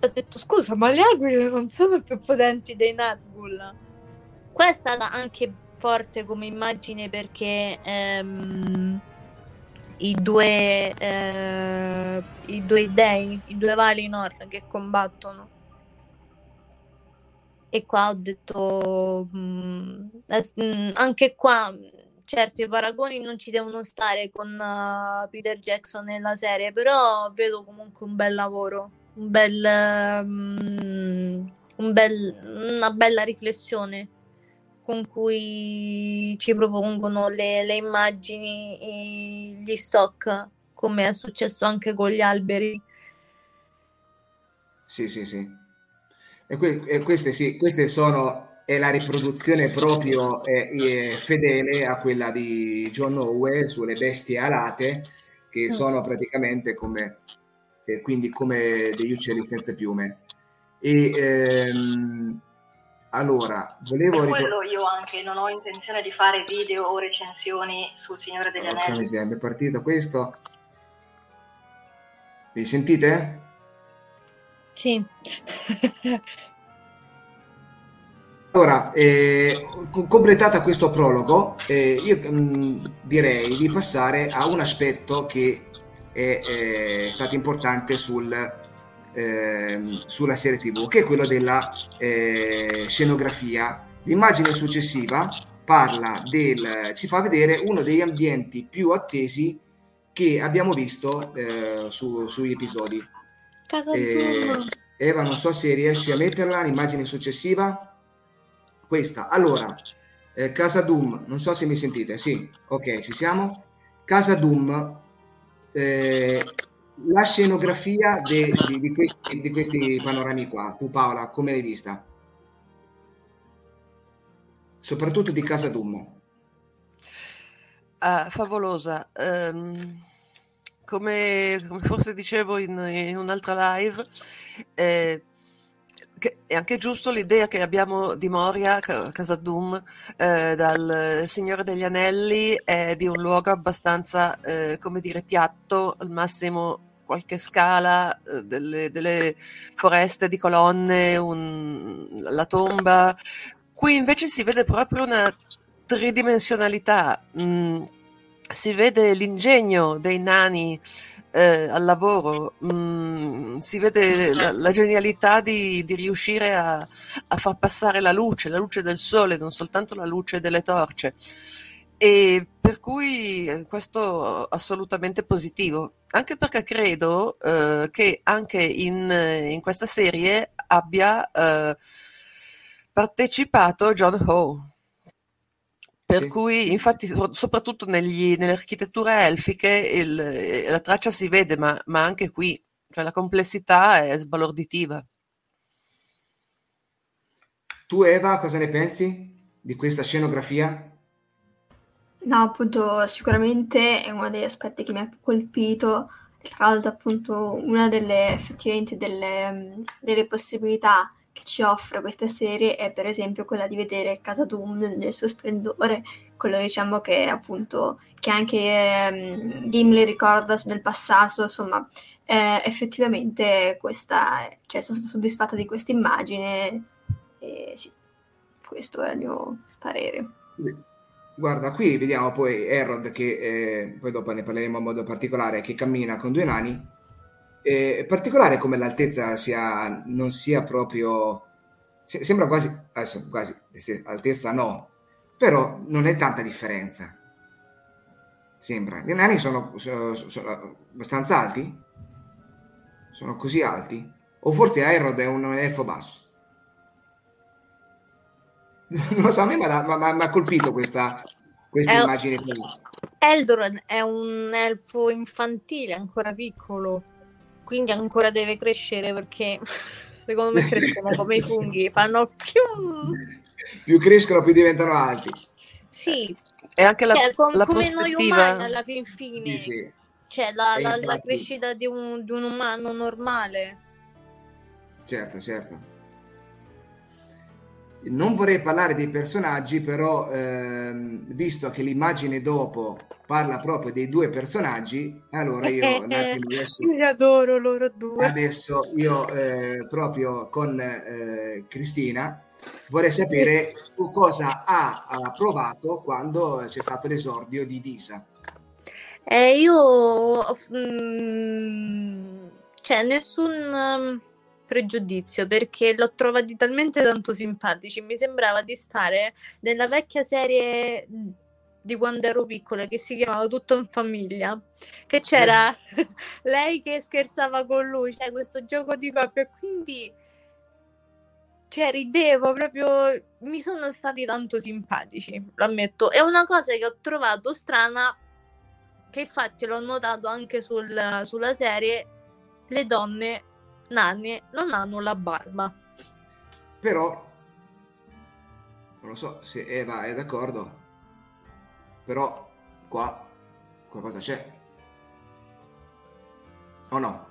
Ho detto scusa, ma le aquile non sono più potenti dei Nazgul. Qua è stata anche forte come immagine perché ehm, i due eh, i due dei, i due Valinor che combattono e qua ho detto mh, mm, mh, mm, anche qua certo i paragoni non ci devono stare con uh, Peter Jackson nella serie però vedo comunque un bel lavoro un bel, um, un bel una bella riflessione con cui ci propongono le, le immagini gli stock come è successo anche con gli alberi. Sì sì sì. E, que- e queste, sì, queste sono è la riproduzione proprio eh, fedele a quella di John Owe sulle bestie alate, che sono praticamente come, eh, quindi come degli uccelli senza piume. E, ehm, allora, volevo... Per quello io anche non ho intenzione di fare video o recensioni sul Signore degli Anelli. È partito questo. Mi sentite? Sì. Allora, eh, completata questo prologo, eh, io mh, mm, direi di passare a un aspetto che è, è stato importante sul, eh, sulla serie TV, che è quello della eh, scenografia. L'immagine successiva parla del, ci fa vedere uno degli ambienti più attesi che abbiamo visto eh, su, sugli episodi. Casa eh, Eva, non so se riesci a metterla, l'immagine successiva. Questa. Allora, eh, Casa Doom, non so se mi sentite. Sì, ok, ci siamo. Casa Doom, eh, la scenografia de, di, di, questi, di, questi, panorami qua. Tu Paola, come l'hai vista? Soprattutto di Casa Doom. Ah, favolosa. Um come, come forse dicevo in, in un'altra live, eh, è anche giusto l'idea che abbiamo di Moria, Casa Doom, eh, dal Signore degli Anelli, è di un luogo abbastanza, eh, come dire, piatto, al massimo qualche scala, eh, delle, delle, foreste di colonne, un, la tomba. Qui invece si vede proprio una tridimensionalità, mm, si vede l'ingegno dei nani eh, al lavoro, mm, si vede la, la genialità di, di riuscire a, a, far passare la luce, la luce del sole, non soltanto la luce delle torce. E per cui eh, questo assolutamente positivo, anche perché credo eh, che anche in, in, questa serie abbia eh, partecipato John Ho per sì. cui, infatti, soprattutto negli, nelle architetture elfiche il, eh, la traccia si vede, ma, ma anche qui cioè la complessità è sbalorditiva. Tu Eva, cosa ne pensi di questa scenografia? No, appunto, sicuramente è uno degli aspetti che mi ha colpito. Tra l'altro, appunto, una delle effettivamente delle, delle possibilità che ci offre questa serie è per esempio quella di vedere Casa Doom nel suo splendore, quello diciamo che appunto che anche ehm, Gimli ricorda nel passato, insomma eh, effettivamente questa, cioè sono stata soddisfatta di questa immagine e sì, questo è il mio parere. Guarda, qui vediamo poi Errod che eh, poi dopo ne parleremo in modo particolare, che cammina con due nani è particolare come l'altezza sia, non sia proprio... Sembra quasi, adesso quasi, altezza no, però non è tanta differenza. Sembra. Gli nani sono, sono, sono abbastanza alti? Sono così alti? O forse Aerod è un elfo basso? non lo so, a me mi ha colpito questa, questa El- immagine qui. Eldoron è un elfo infantile, ancora piccolo quindi ancora deve crescere perché secondo me crescono come i funghi, fanno più... più crescono più diventano alti. Sì, e anche la, cioè, con, la come prospettiva... noi umani alla fin fine. Sì, sì. Cioè la, la, la crescita di un, di un umano normale. Certo, certo. Non vorrei parlare dei personaggi, però ehm, visto che l'immagine dopo parla proprio dei due personaggi, allora io adesso, li adoro loro due. Adesso io eh, proprio con eh, Cristina vorrei sapere su cosa ha, ha, provato quando c'è stato l'esordio di Disa. Eh, io mh, mm, cioè nessun pregiudizio perché l'ho trovati talmente tanto simpatici. Mi sembrava di stare nella vecchia serie di quando ero piccola che si chiamava Tutto in famiglia. Che c'era eh. lei che scherzava con lui, cioè questo gioco di coppia. Quindi cioè ridevo proprio mi sono stati tanto simpatici lo ammetto è una cosa che ho trovato strana che infatti l'ho notato anche sul, sulla serie le donne nane non hanno la barba. Però, non lo so se Eva è d'accordo, però qua qualcosa c'è. O no?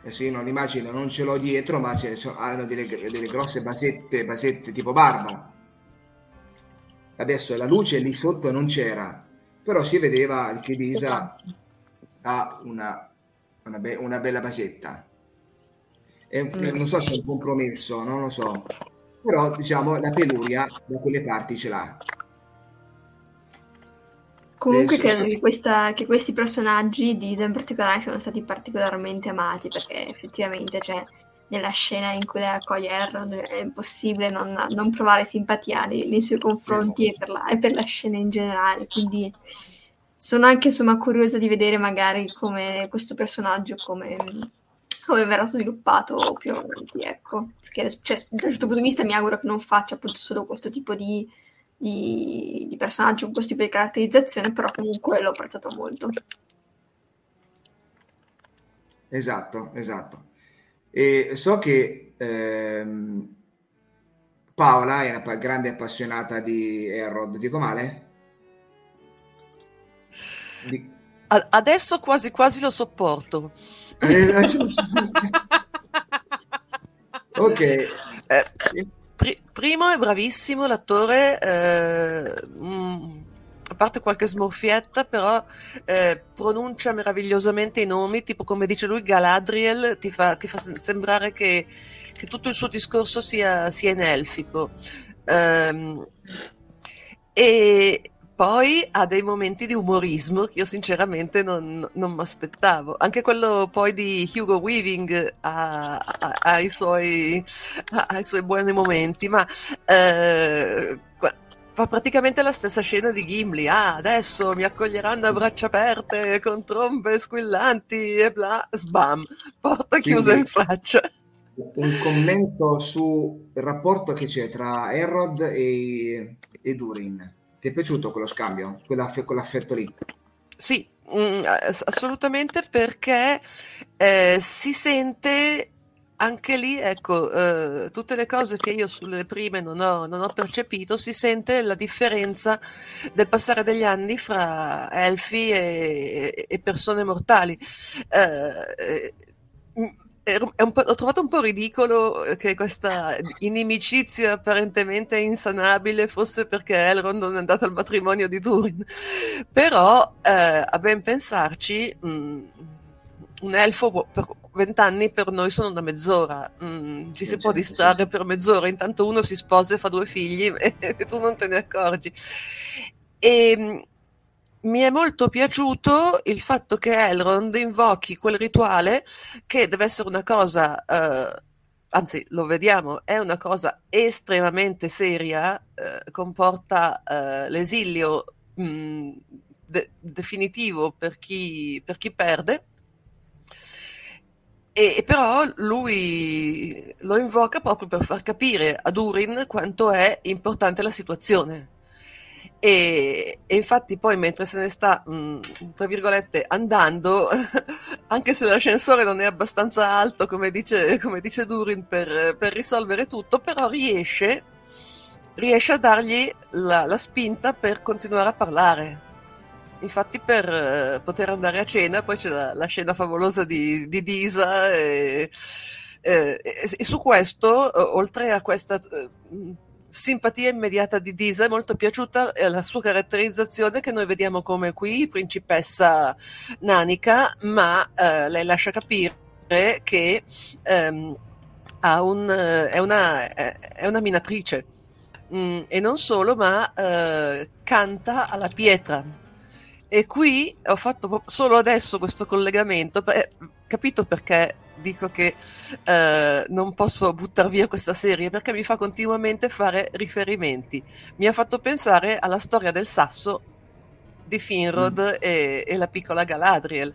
Adesso io non immagino, non ce l'ho dietro, ma hanno delle, delle grosse basette, basette tipo barba. Adesso la luce lì sotto non c'era, però si vedeva che Lisa esatto. ha una, una, be- una bella basetta un, mm. non so se è un compromesso, non lo so, però diciamo la peluria da quelle parti ce l'ha. Comunque Adesso... credo che, questa, che, questi personaggi di Isa in particolare siano stati particolarmente amati perché effettivamente cioè, nella scena in cui lei accoglie Errol è impossibile non, non provare simpatia nei, nei suoi confronti e per, la, e per la scena in generale, quindi sono anche insomma curiosa di vedere magari come questo personaggio come come verrà sviluppato più avanti, ecco. Cioè, da questo punto di vista mi auguro che non faccia appunto solo questo tipo di, di, di personaggio, questo tipo di caratterizzazione, però comunque l'ho apprezzato molto. Esatto, esatto. E so che ehm, Paola è una grande appassionata di Errod, dico male? Di... Adesso quasi quasi lo sopporto. ok. Eh, pri- primo è bravissimo l'attore, eh, mm, a parte qualche smorfietta, però eh, pronuncia meravigliosamente i nomi, tipo come dice lui Galadriel, ti fa, ti fa sembrare che, che, tutto il suo discorso sia, sia in elfico. Um, e poi ha dei momenti di umorismo che io sinceramente non, non mi aspettavo. Anche quello poi di Hugo Weaving ha, ha, ha, i, suoi, ha i, suoi, buoni momenti, ma eh, fa praticamente la stessa scena di Gimli. Ah, adesso mi accoglieranno a braccia aperte con trombe squillanti e bla, sbam, porta chiusa in faccia. Un commento sul rapporto che c'è tra Errod e, e Durin. Ti è piaciuto quello scambio, quell'aff- quell'affetto lì? Sì, mm, assolutamente perché eh, si sente anche lì, ecco, eh, tutte le cose che io sulle prime non ho, non ho, percepito, si sente la differenza del passare degli anni fra elfi e, e persone mortali. Eh, ho trovato un po' ridicolo eh, che questa inimicizia apparentemente insanabile fosse perché Elrond non è andato al matrimonio di Durin. Però, eh, a ben pensarci, mh, mm, un elfo per vent'anni per noi sono una mezz'ora. Mm, ci si può distrarre per mezz'ora, intanto uno si sposa e fa due figli e tu non te ne accorgi. E mm, mi è molto piaciuto il fatto che Elrond invochi quel rituale che deve essere una cosa, eh, anzi lo vediamo, è una cosa estremamente seria, eh, comporta eh, l'esilio mh, mm, de- definitivo per chi, per chi perde. E, però lui lo invoca proprio per far capire a Durin quanto è importante la situazione e, e, infatti poi mentre se ne sta, mh, mm, tra virgolette, andando, anche se l'ascensore non è abbastanza alto, come dice, come dice Durin, per, per, risolvere tutto, però riesce, riesce a dargli la, la, spinta per continuare a parlare. Infatti per uh, poter andare a cena, poi c'è la, la scena favolosa di, di Disa e, e, e, su questo, oltre a questa... Simpatia immediata di Disa, è molto piaciuta eh, la sua caratterizzazione che noi vediamo come qui principessa nanica, ma eh, lei lascia capire che ehm, un, eh, è, una, è, una, minatrice mm, e non solo, ma eh, canta alla pietra. E qui ho fatto solo adesso questo collegamento, beh, capito perché dico che eh, non posso buttare via questa serie perché mi fa continuamente fare riferimenti. Mi ha fatto pensare alla storia del sasso di Finrod mm. e, e, la piccola Galadriel.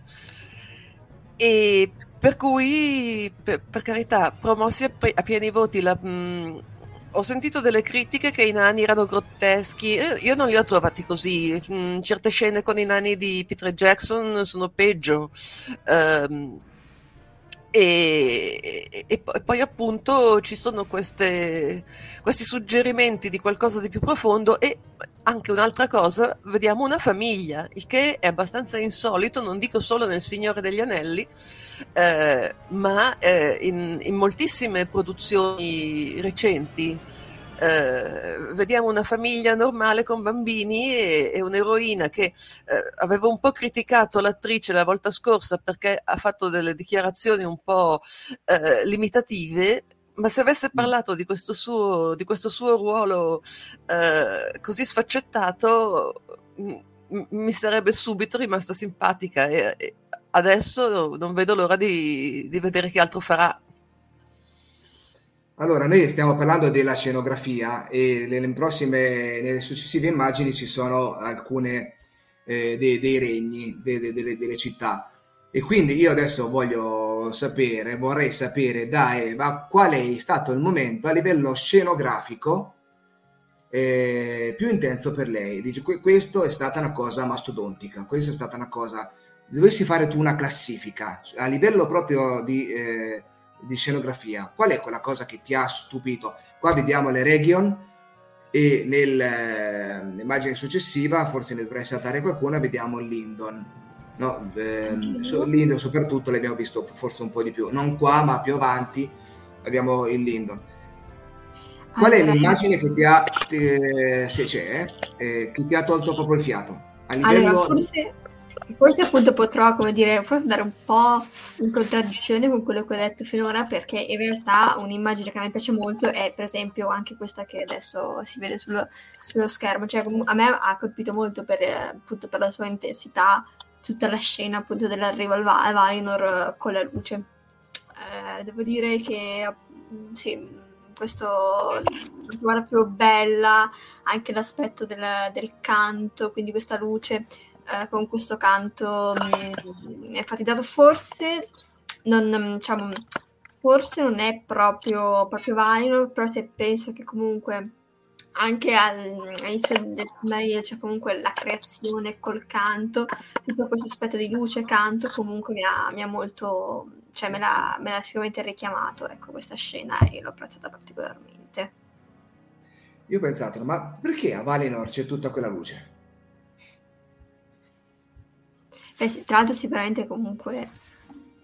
E per cui, per, per carità, promossi a, a, pieni voti la... Mh, mm, ho sentito delle critiche che i nani erano grotteschi, eh, io non li ho trovati così, mm, certe scene con i nani di Peter Jackson sono peggio, um, e, e, e, poi appunto ci sono queste, questi suggerimenti di qualcosa di più profondo e anche un'altra cosa, vediamo una famiglia, il che è abbastanza insolito, non dico solo nel Signore degli Anelli, eh, ma eh, in, in moltissime produzioni recenti eh, vediamo una famiglia normale con bambini e, e un'eroina che eh, aveva un po' criticato l'attrice la volta scorsa perché ha fatto delle dichiarazioni un po' eh, limitative ma se avesse mm. parlato di questo suo, di questo suo ruolo eh, così sfaccettato m- mi sarebbe subito rimasta simpatica e, e adesso non vedo l'ora di, di vedere che altro farà allora, noi stiamo parlando della scenografia e nelle prossime, nelle successive immagini ci sono alcune eh, dei, dei, regni, dei, dei, delle città. E quindi io adesso voglio sapere, vorrei sapere da Eva qual è stato il momento a livello scenografico eh, più intenso per lei. Dice, questo è stata una cosa mastodontica, questa è stata una cosa... Dovessi fare tu una classifica a livello proprio di... Eh, di scenografia, qual è quella cosa che ti ha stupito? Qua vediamo le region e nell'immagine successiva, forse ne dovrei saltare qualcuna, vediamo Lindon. No, ehm, su, Lindon soprattutto l'abbiamo visto forse un po' di più, non qua ma più avanti. abbiamo il Lindon. Qual è l'immagine che ti ha, eh, se c'è, eh, che ti ha tolto proprio il fiato? A livello... Allora, forse, forse appunto potrò, come dire, forse andare un po' in contraddizione con quello che ho detto finora, perché in realtà un'immagine che a me piace molto è, per esempio, anche questa che adesso si vede sullo, sullo schermo. Cioè, a me ha colpito molto per, appunto, per la sua intensità tutta la scena appunto dell'arrivo al, Va- al Valinor eh, con la luce. Eh, devo dire che mm, sì, questo trovata più bella, anche l'aspetto del, del canto, quindi questa luce eh, con questo canto mm, è enfatizzato forse non, mm, diciamo, forse non è proprio, proprio Valinor, però se penso che comunque anche al- all'inizio del Silmarillion c'è comunque la creazione col canto, tutto questo aspetto di luce, canto, comunque mi ha, mi ha molto, cioè me l'ha, me l'ha sicuramente richiamato, ecco, questa scena e l'ho apprezzata particolarmente. Io ho pensato, ma perché a Valinor c'è tutta quella luce? Beh, sì, tra l'altro sicuramente comunque...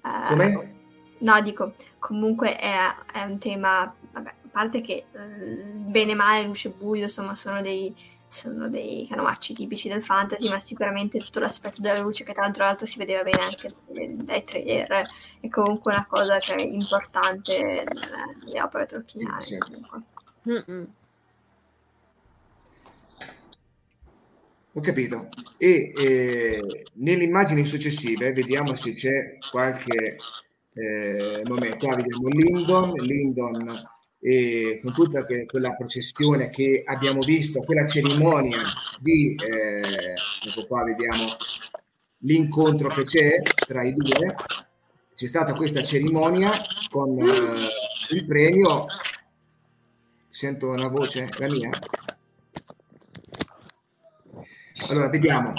eh, Come? No, dico, comunque è, è un tema, vabbè, a parte che eh, bene o male, luce e buio, insomma, sono dei, sono dei canovacci tipici del fantasy, ma sicuramente tutto l'aspetto della luce, che tra l'altro si vedeva bene anche dai trailer, è comunque una cosa cioè, importante nelle, opere tolkieniane. Sì. Mm-mm. Ho capito. E eh, nelle immagini successive vediamo se c'è qualche eh, momento. Qua vediamo Lindon, Lindon eh, con tutta que- quella processione che abbiamo visto, quella cerimonia di, eh, ecco qua vediamo l'incontro che c'è tra i due. C'è stata questa cerimonia con eh, il premio. Sento una voce, la mia? Allora, vediamo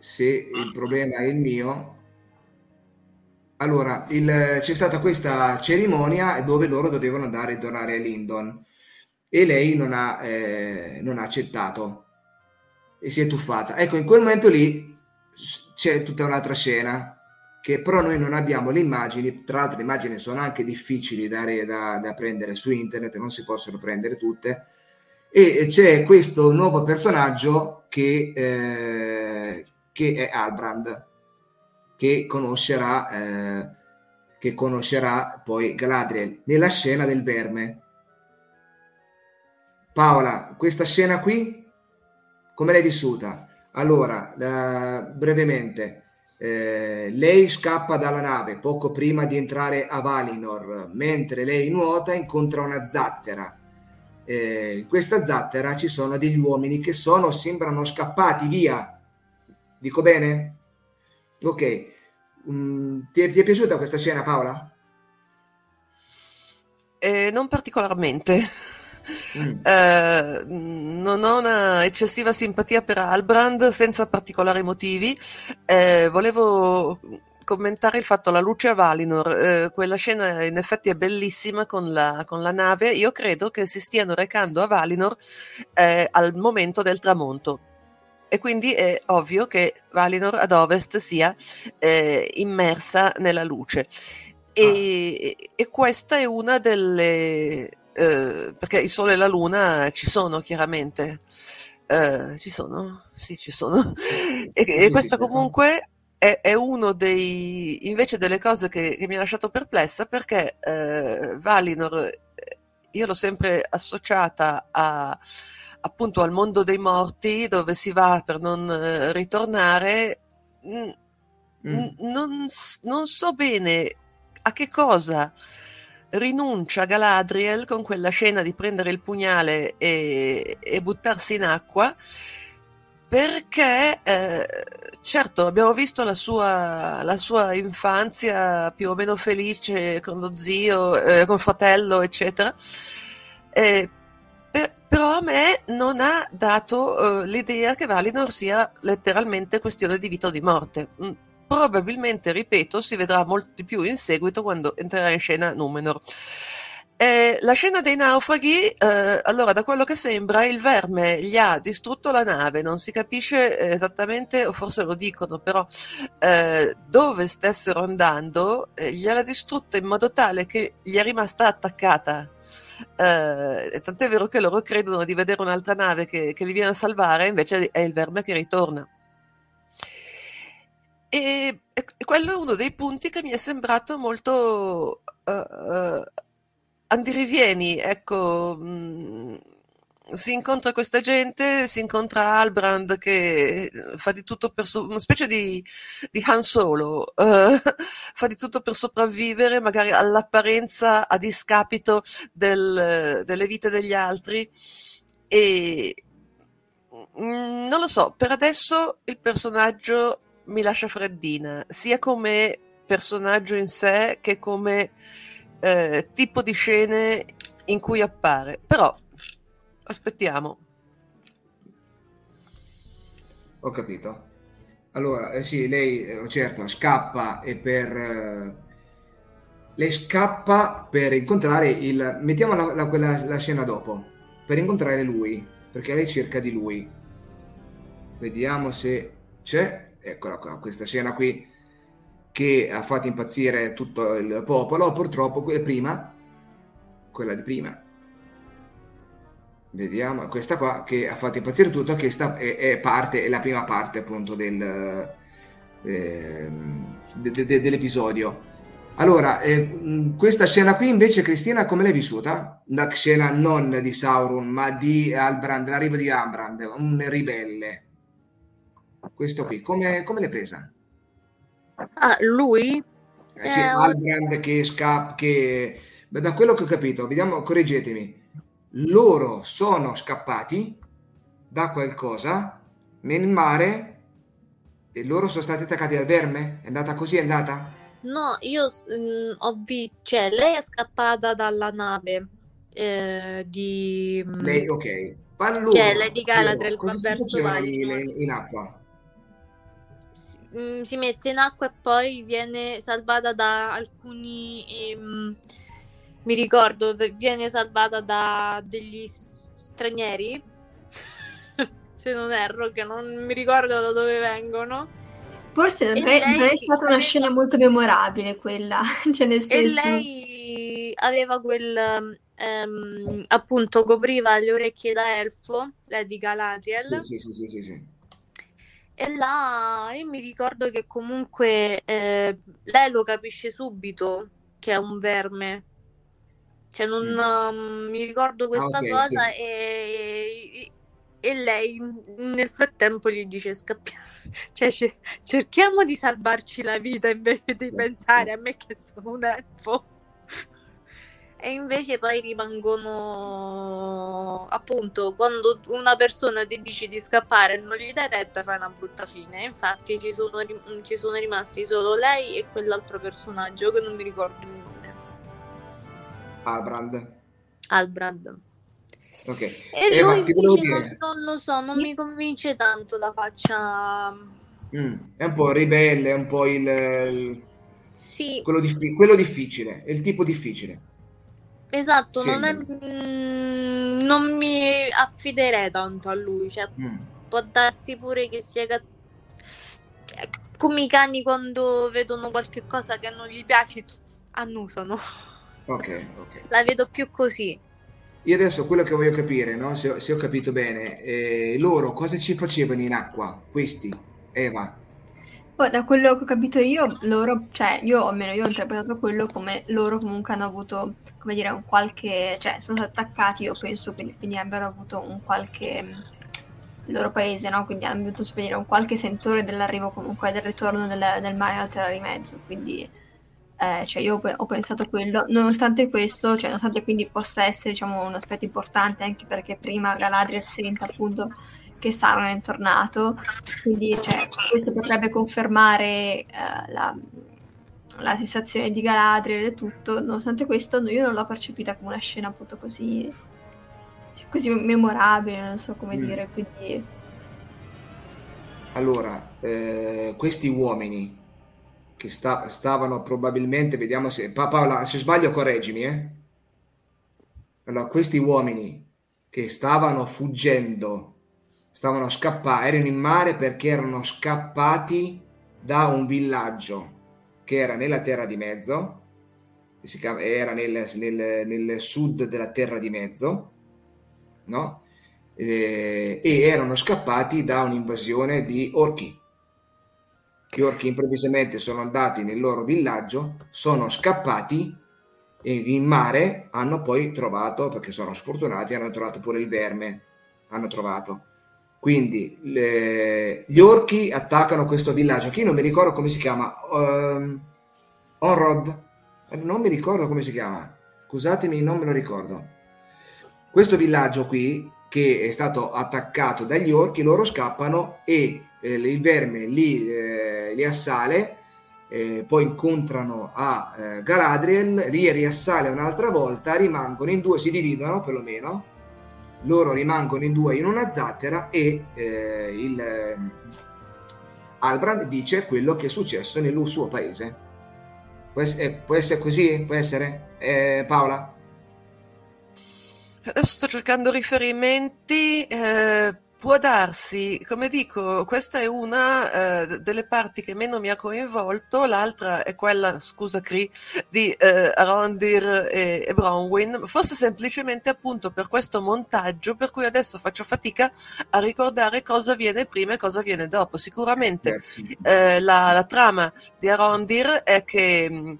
se il problema è il mio. Allora, il- c'è stata questa cerimonia dove loro dovevano andare a donare a Lindon e lei non ha, eh, non ha accettato e si è tuffata. Ecco, in quel momento lì c'è tutta un'altra scena che però noi non abbiamo le immagini, tra l'altro le immagini sono anche difficili da, da- da prendere su internet, non si possono prendere tutte e c'è questo nuovo personaggio che, eh, che è Albrand che conoscerà eh, che conoscerà poi Galadriel nella scena del verme Paola questa scena qui come l'hai vissuta? allora la- brevemente eh, lei scappa dalla nave poco prima di entrare a Valinor mentre lei nuota incontra una zattera eh, in questa zattera ci sono degli uomini che sono, sembrano scappati via. Dico bene? Ok. Mm, ti, è, ti è piaciuta questa scena, Paola? Eh, non particolarmente. Mm. Eh, non ho una eccessiva simpatia per Albrand senza particolari motivi. Eh, volevo commentare il fatto la luce a Valinor. Eh, quella scena in effetti è bellissima con la, con la nave. Io credo che si stiano recando a Valinor eh, al momento del tramonto. E quindi è ovvio che Valinor ad ovest sia eh, immersa nella luce. E, e questa è una delle... eh, perché il sole e la luna ci sono chiaramente. Eh, ci sono? Sì, ci sono. E, e questa comunque è, è uno dei... invece delle cose che, che mi ha lasciato perplessa perché eh, Valinor eh, io l'ho sempre associata a, appunto al mondo dei morti dove si va per non eh, ritornare. Mm, n- non, non so bene a che cosa rinuncia Galadriel con quella scena di prendere il pugnale e, e buttarsi in acqua perché eh, certo abbiamo visto la sua, la sua infanzia più o meno felice con lo zio, eh, con fratello, eccetera. Eh, per- però a me non ha dato eh, l'idea che Valinor sia letteralmente questione di vita o di morte. Mm, Probabilmente, ripeto, si vedrà molto di più in seguito quando entrerà in scena Numenor. E la scena dei naufraghi, eh, allora da quello che sembra il verme gli ha distrutto la nave, non si capisce esattamente, o forse lo dicono, però eh, dove stessero andando, eh, gliel'ha distrutta in modo tale che gli è rimasta attaccata. Eh, tant'è vero che loro credono di vedere un'altra nave che, che li viene a salvare, invece è il verme che ritorna. E, e quello è uno dei punti che mi è sembrato molto uh, uh, andirivieni, ecco, mm, si incontra questa gente, si incontra Albrand che fa di tutto per so- una specie di, di Han Solo, uh, fa di tutto per sopravvivere, magari all'apparenza a discapito del, delle vite degli altri. E mm, non lo so, per adesso il personaggio mi lascia freddina, sia come personaggio in sé che come eh, tipo di scene in cui appare. Però aspettiamo. Ho capito. Allora, eh sì, lei eh, certo scappa e per... Eh, lei scappa per incontrare il... Mettiamo la, la, quella, la scena dopo, per incontrare lui, perché lei cerca di lui. Vediamo se c'è eccola qua, questa scena qui che ha fatto impazzire tutto il popolo, purtroppo quella prima, quella di prima, vediamo, questa qua che ha fatto impazzire tutto, che sta, è, è, parte, è la prima parte appunto del, eh, de, de, de, dell'episodio. Allora, eh, questa scena qui invece, Cristina, come l'hai vissuta? Una scena non di Sauron, ma di Albrand, l'arrivo di Albrand, un ribelle. Questo qui, come, come l'hai presa? Ah, lui? Eh, sì, eh, Albrand che scappa, che... Da quello che ho capito, vediamo, correggetemi, loro sono scappati da qualcosa nel mare e loro sono stati attaccati dal verme? È andata così, è andata? No, io mh, mm, ho visto, cioè lei è scappata dalla nave eh, di... Mm, lei, ok. Parlo, che è Lady Galadriel cosa verso in, in acqua? Mh, mm, si mette in acqua e poi viene salvata da alcuni... Ehm, mi ricordo, viene salvata da degli stranieri, se non erro, che non mi ricordo da dove vengono. Forse non è, lei, è, stata una scena molto memorabile quella, cioè nel senso... E lei aveva quel... Um, appunto copriva le orecchie da elfo, Lady Galadriel. Sì, sì, sì, sì, sì. E là io mi ricordo che comunque eh, lei lo capisce subito che è un verme. Cioè, non mm. um, mi ricordo ah, questa ah, okay, cosa sì. e, e, lei nel frattempo gli dice scappiamo, cioè cerchiamo di salvarci la vita invece di pensare a me che sono un elfo e invece poi rimangono appunto quando una persona ti dice di scappare e non gli dai retta fai una brutta fine. Infatti ci sono, ci sono rimasti solo lei e quell'altro personaggio che non mi ricordo il nome. Albrand. Albrand. Ok. E eh, lui invece non, non, lo so non mi convince tanto la faccia. Mm, è un po' ribelle è un po' il, il... Sì. Quello, di, quello difficile, è il tipo difficile. Esatto, non, è, mm, non, mi affiderei tanto a lui, cioè, mm. può darsi pure che sia cat- come i cani quando vedono qualche cosa che non gli piace, annusano. Ok, ok. La vedo più così. Io adesso quello che voglio capire, no? se, se, ho capito bene, eh, loro cosa ci facevano in acqua? Questi, Eva? Poi da quello che ho capito io, loro, cioè io almeno io ho interpretato quello come loro comunque hanno avuto, come dire, un qualche, cioè sono stati attaccati, io penso, quindi, quindi abbiano avuto un qualche, il loro paese, no? Quindi hanno avuto, dire, un qualche sentore dell'arrivo comunque del ritorno del, del mare al terra di mezzo, quindi eh, cioè io ho, pensato quello, nonostante questo, cioè nonostante quindi possa essere diciamo un aspetto importante anche perché prima Galadriel senta appunto che Sauron è tornato, quindi cioè, questo potrebbe confermare uh, la, la, sensazione di Galadriel e tutto, nonostante questo io non l'ho percepita come una scena appunto così, così memorabile, non so come mm. dire, quindi... Allora, eh, questi uomini che sta, stavano probabilmente, vediamo se... Pa- Paola, se sbaglio correggimi, eh? allora, questi uomini che stavano fuggendo, stavano scappando, erano in mare perché erano scappati da un villaggio che era nella Terra di Mezzo, era nel, nel, nel, sud della Terra di Mezzo, no? Eh, e erano scappati da un'invasione di orchi. Gli orchi improvvisamente sono andati nel loro villaggio, sono scappati e in mare hanno poi trovato, perché sono sfortunati, hanno trovato pure il verme, hanno trovato. Quindi le, gli orchi attaccano questo villaggio, che io non mi ricordo come si chiama, um, Onrod, non mi ricordo come si chiama, scusatemi, non me lo ricordo. Questo villaggio qui, che è stato attaccato dagli orchi, loro scappano e eh, il verme li, eh, li assale, eh, poi incontrano a eh, Galadriel, li riassale un'altra volta, rimangono in due, si dividono perlomeno, loro rimangono in due in una zattera e eh, il eh, Albrand dice quello che è successo nel suo paese. Può essere, può essere così? Può essere? Eh, Paola? Adesso sto cercando riferimenti. Eh, Può darsi, come dico, questa è una eh, delle parti che meno mi ha coinvolto, l'altra è quella, scusa Cri, di eh, Arondir e, e Bronwyn, forse semplicemente appunto per questo montaggio, per cui adesso faccio fatica a ricordare cosa viene prima e cosa viene dopo. Sicuramente eh, la, la, trama di Arondir è che... Mh,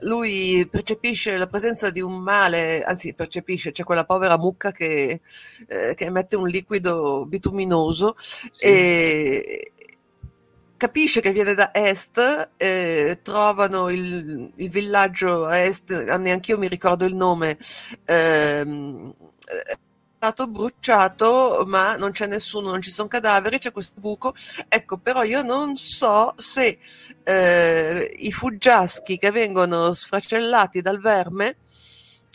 lui percepisce la presenza di un male, anzi percepisce, c'è quella povera mucca che, eh, che emette un liquido bituminoso sì. e capisce che viene da est, eh, trovano il, il, villaggio a est, neanche io mi ricordo il nome, ehm, stato bruciato, ma non c'è nessuno, non ci sono cadaveri, c'è questo buco. Ecco, però io non so se eh, i fuggiaschi che vengono sfracellati dal verme,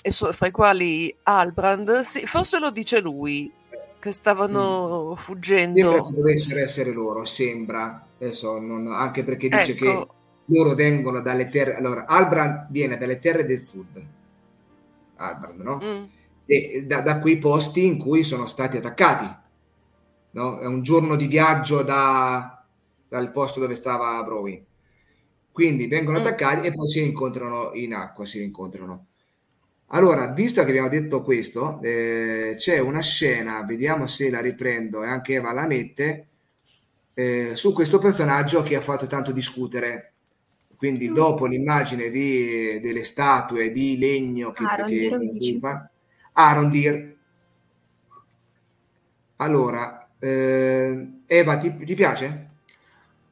e so, fra i quali Albrand, sì, forse lo dice lui, che stavano mm. fuggendo. Sembra dovessero essere loro, sembra, adesso, non, anche perché dice ecco. che loro vengono dalle terre, allora Albrand viene dalle terre del sud, Albrand, no? Mm e da, da, quei posti in cui sono stati attaccati. No? È un giorno di viaggio da, dal posto dove stava Browi. Quindi vengono mm. attaccati e poi si incontrano in acqua, si incontrano. Allora, visto che abbiamo detto questo, eh, c'è una scena, vediamo se la riprendo e anche Eva la mette, eh, su questo personaggio che ha fatto tanto discutere. Quindi, mm. dopo l'immagine di, delle statue di legno che, ah, che, che Arondir. Allora, eh, Eva, ti, ti piace?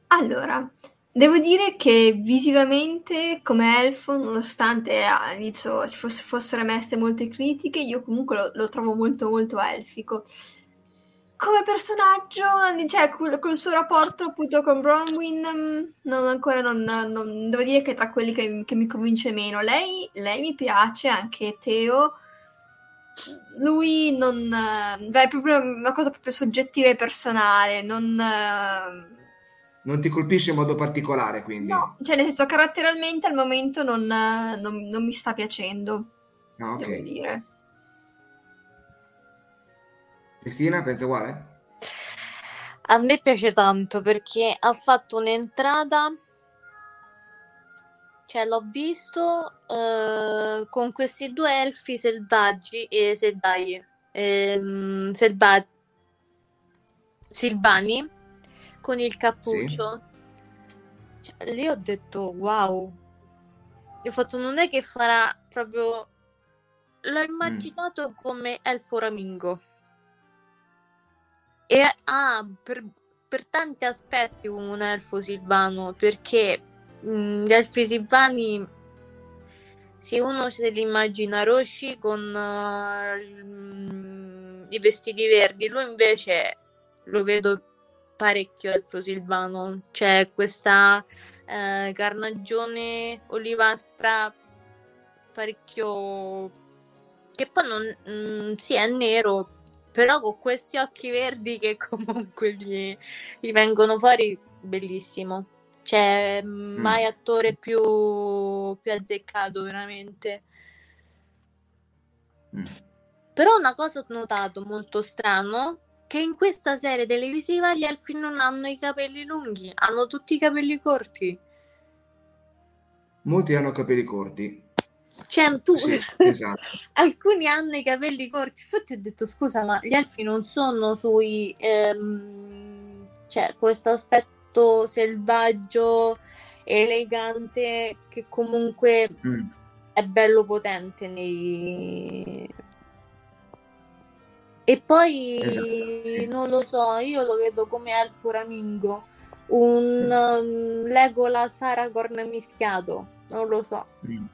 Allora, devo dire che visivamente come elfo, nonostante all'inizio ci fosse, fossero emesse molte critiche, io comunque lo, lo, trovo molto molto elfico. Come personaggio, cioè col, col suo rapporto appunto con Bronwyn, mm, non, ancora non, non, devo dire che è tra quelli che, che mi convince meno. Lei, lei mi piace, anche Teo, lui non... Beh, è proprio una cosa proprio soggettiva e personale, non... Non ti colpisce in modo particolare, quindi? No, cioè nel senso caratterialmente al momento non, non, non mi sta piacendo, ah, okay. devo dire. Cristina, pensa uguale? A me piace tanto perché ha fatto un'entrata cioè, l'ho visto uh, con questi due elfi selvaggi e selvaggi, ehm, selva- silvani con il cappuccio. Sì. Cioè, lì ho detto wow. Ho fatto non è che farà proprio. L'ho immaginato mm. come elfo ramingo. E ha ah, per, per tanti aspetti un elfo silvano perché Mm, gli elfi silvani sì, uno se li immagina rossi con uh, i vestiti verdi, lui invece lo vedo parecchio elfo silvano, c'è questa uh, carnagione olivastra parecchio che poi non mm, sì è nero però con questi occhi verdi che comunque gli, gli vengono fuori bellissimo c'è mm. mai attore più, più azzeccato, veramente. Mm. Però una cosa ho notato molto strano, che in questa serie televisiva gli elfi non hanno i capelli lunghi, hanno tutti i capelli corti. Molti hanno capelli corti. Cioè, tu... Sì, esatto. alcuni hanno i capelli corti. Infatti ho detto, scusa, ma gli elfi non sono sui... Ehm... Cioè, questo aspetto selvaggio, elegante, che comunque Mm. è bello potente nei... E poi, Esatto, non lo so, io lo vedo come elfo ramingo, un um, Legolas Aragorn mischiato, non lo so. Mm.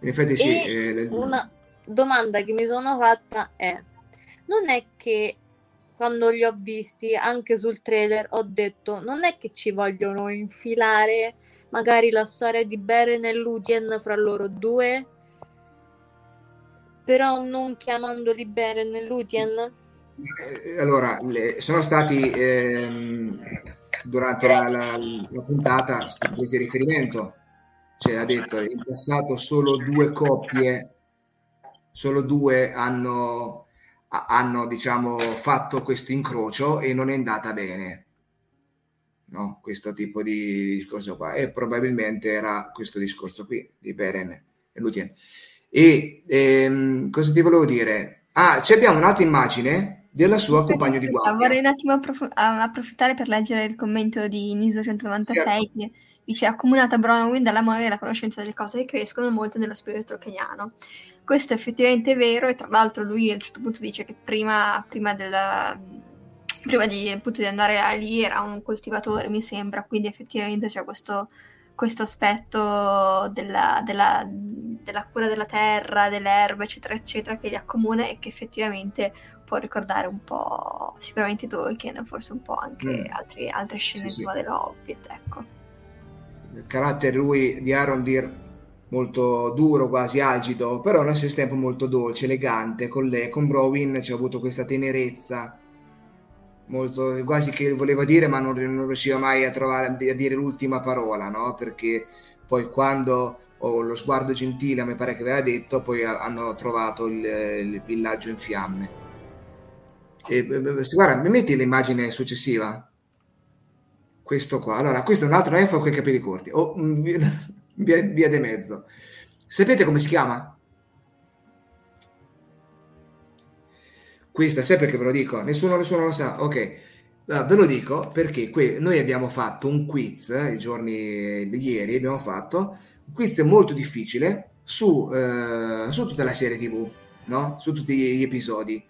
In effetti sì. Eh, una domanda che mi sono fatta è, non è che quando li ho visti anche sul trailer ho detto, non è che ci vogliono infilare magari la storia di Beren e Lúthien fra loro due, però non chiamandoli Beren e Lúthien? Eh, Allora, le- sono stati ehm, durante la, la- la puntata presi riferimento, cioè ha detto in passato solo due coppie, solo due hanno, ha- hanno diciamo fatto questo incrocio e non è andata bene. No? Questo tipo di discorso qua e probabilmente era questo discorso qui di Beren e Lúthien. E ehm, cosa ti volevo dire? Ah, ci abbiamo un'altra immagine della sua compagno di Aspetta, guardia. Vorrei un attimo approf- a- approfittare per leggere il commento di Niso196 Certo. che dice accomunata Bronwyn dalla moglie e la conoscenza delle cose che crescono molto nello spirito tolkieniano. Questo è effettivamente vero e tra l'altro lui a un certo punto dice che prima, prima della- prima di, appunto, di andare lì era un coltivatore mi sembra, quindi effettivamente c'è questo, questo aspetto della, della- della cura della terra, delle erbe eccetera eccetera che li accomuna e che effettivamente può ricordare un po' sicuramente Tolkien, forse un po' anche Mm. altri- altre scene Sì, sì. insomma, dell'Hobbit, ecco. Il carattere lui di Arondir molto duro, quasi algido, però allo stesso tempo molto dolce, elegante. Con lei, con Browin c'è avuto questa tenerezza, molto, quasi che voleva dire, ma non, non riusciva mai a trovare a dire l'ultima parola, no? Perché poi quando ho lo sguardo gentile, mi pare che aveva detto, poi ha- hanno trovato il, il villaggio in fiamme. E, guarda, mi metti l'immagine successiva? Questo qua. Allora, questo è un altro elfo con i capelli corti. O mm, via, via, de mezzo. Sapete come si chiama? Questa, sai perché ve lo dico? Nessuno, nessuno lo sa. Ok, Ah, ve lo dico perché que- noi abbiamo fatto un quiz eh, i giorni di ieri, abbiamo fatto un quiz molto difficile su, eh, su tutta la serie TV, no? Su tutti gli episodi.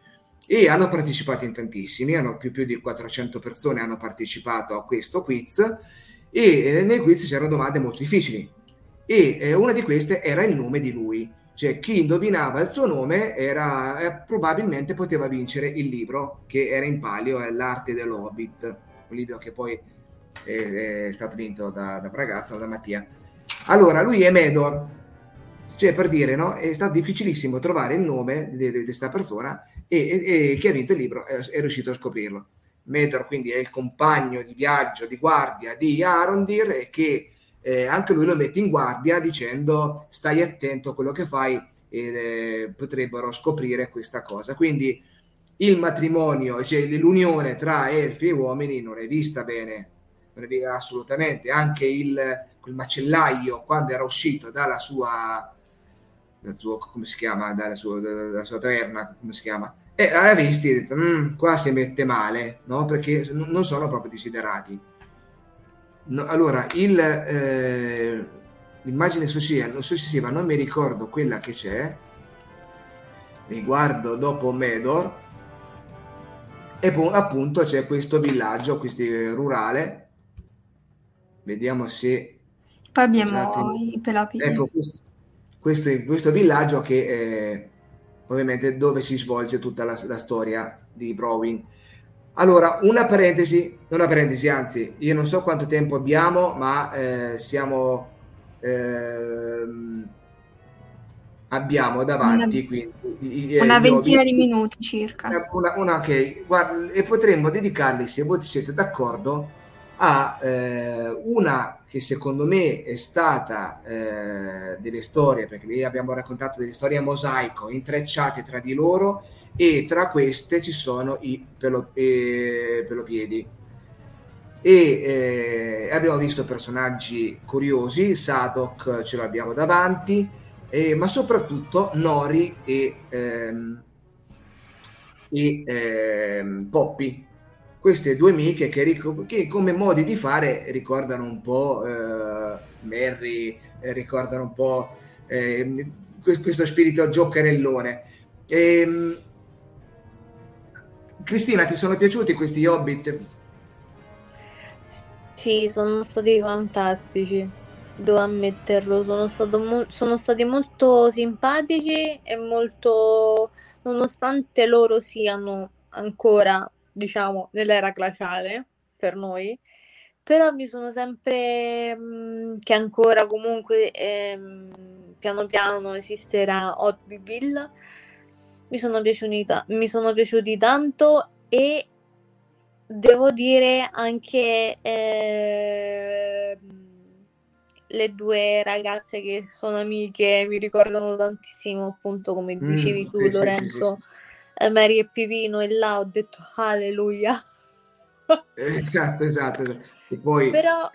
E hanno partecipato in tantissimi, hanno più, più di 400 persone hanno partecipato a questo quiz e eh, nel quiz c'erano domande molto difficili e eh, una di queste era il nome di lui, cioè chi indovinava il suo nome era, eh, probabilmente poteva vincere il libro che era in palio, è L'arte dell'Hobbit, un libro che poi è, è stato vinto da, da Ragazza, da Mattia. Allora, lui è Medor, cioè per dire, no? È stato difficilissimo trovare il nome di questa persona e, e- e chi ha vinto il libro è, è riuscito a scoprirlo. Medor quindi è il compagno di viaggio, di guardia di Arondir che eh, anche lui lo mette in guardia dicendo stai attento a quello che fai e eh, potrebbero scoprire questa cosa. Quindi il matrimonio, cioè l'unione tra elfi e uomini non è vista bene, non è vista assolutamente. Anche il, quel macellaio quando era uscito dalla sua, dal suo, come si chiama, dalla sua, dalla sua taverna, come si chiama? E l'ha visti e ha detto, "Mm, qua si mette male, no? Perché non sono proprio desiderati. No, allora, il, eh, l'immagine successiva, successiva, non mi ricordo quella che c'è, riguardo dopo Medor, e poi appunto c'è questo villaggio, questo rurale, vediamo se... Poi abbiamo Scusatemi. i pelopidi. Ecco, questo, questo, questo villaggio che eh, ovviamente dove si svolge tutta la, la storia di Browin. Allora, una parentesi, una parentesi, anzi, io non so quanto tempo abbiamo, ma eh, siamo ehm, abbiamo davanti Una- quindi, eh, Una ventina di minuti circa. una, una- ok, guarda, e potremmo dedicarli, se voi siete d'accordo, ha eh, una che secondo me è stata eh, delle storie, perché lì abbiamo raccontato delle storie a mosaico, intrecciate tra di loro e tra queste ci sono i pelo, eh, pelopiedi. E eh, abbiamo visto personaggi curiosi, Sadok ce l'abbiamo davanti, eh, ma soprattutto Nori e, ehm, e ehm, Poppy queste due amiche che, ric- che, come modi di fare ricordano un po' eh, Mary, eh, ricordano un po' eh, questo spirito giocherellone. E, ehm, Cristina, ti sono piaciuti questi Hobbit? Sì, sono stati fantastici, devo ammetterlo, sono, mo- sono stati molto simpatici e molto, nonostante loro siano ancora diciamo, nell'era glaciale per noi, però mi sono sempre mh, mm, che ancora comunque ehm, piano piano esisterà Hotbiville. Mi sono piaciuti, mi sono piaciuti tanto e devo dire anche eh, le due ragazze che sono amiche mi ricordano tantissimo appunto come mm, dicevi mm, tu sì, Lorenzo sì, sì, eh, Mary e Pipino e là ho detto alleluia. esatto, esatto, esatto. E poi... Però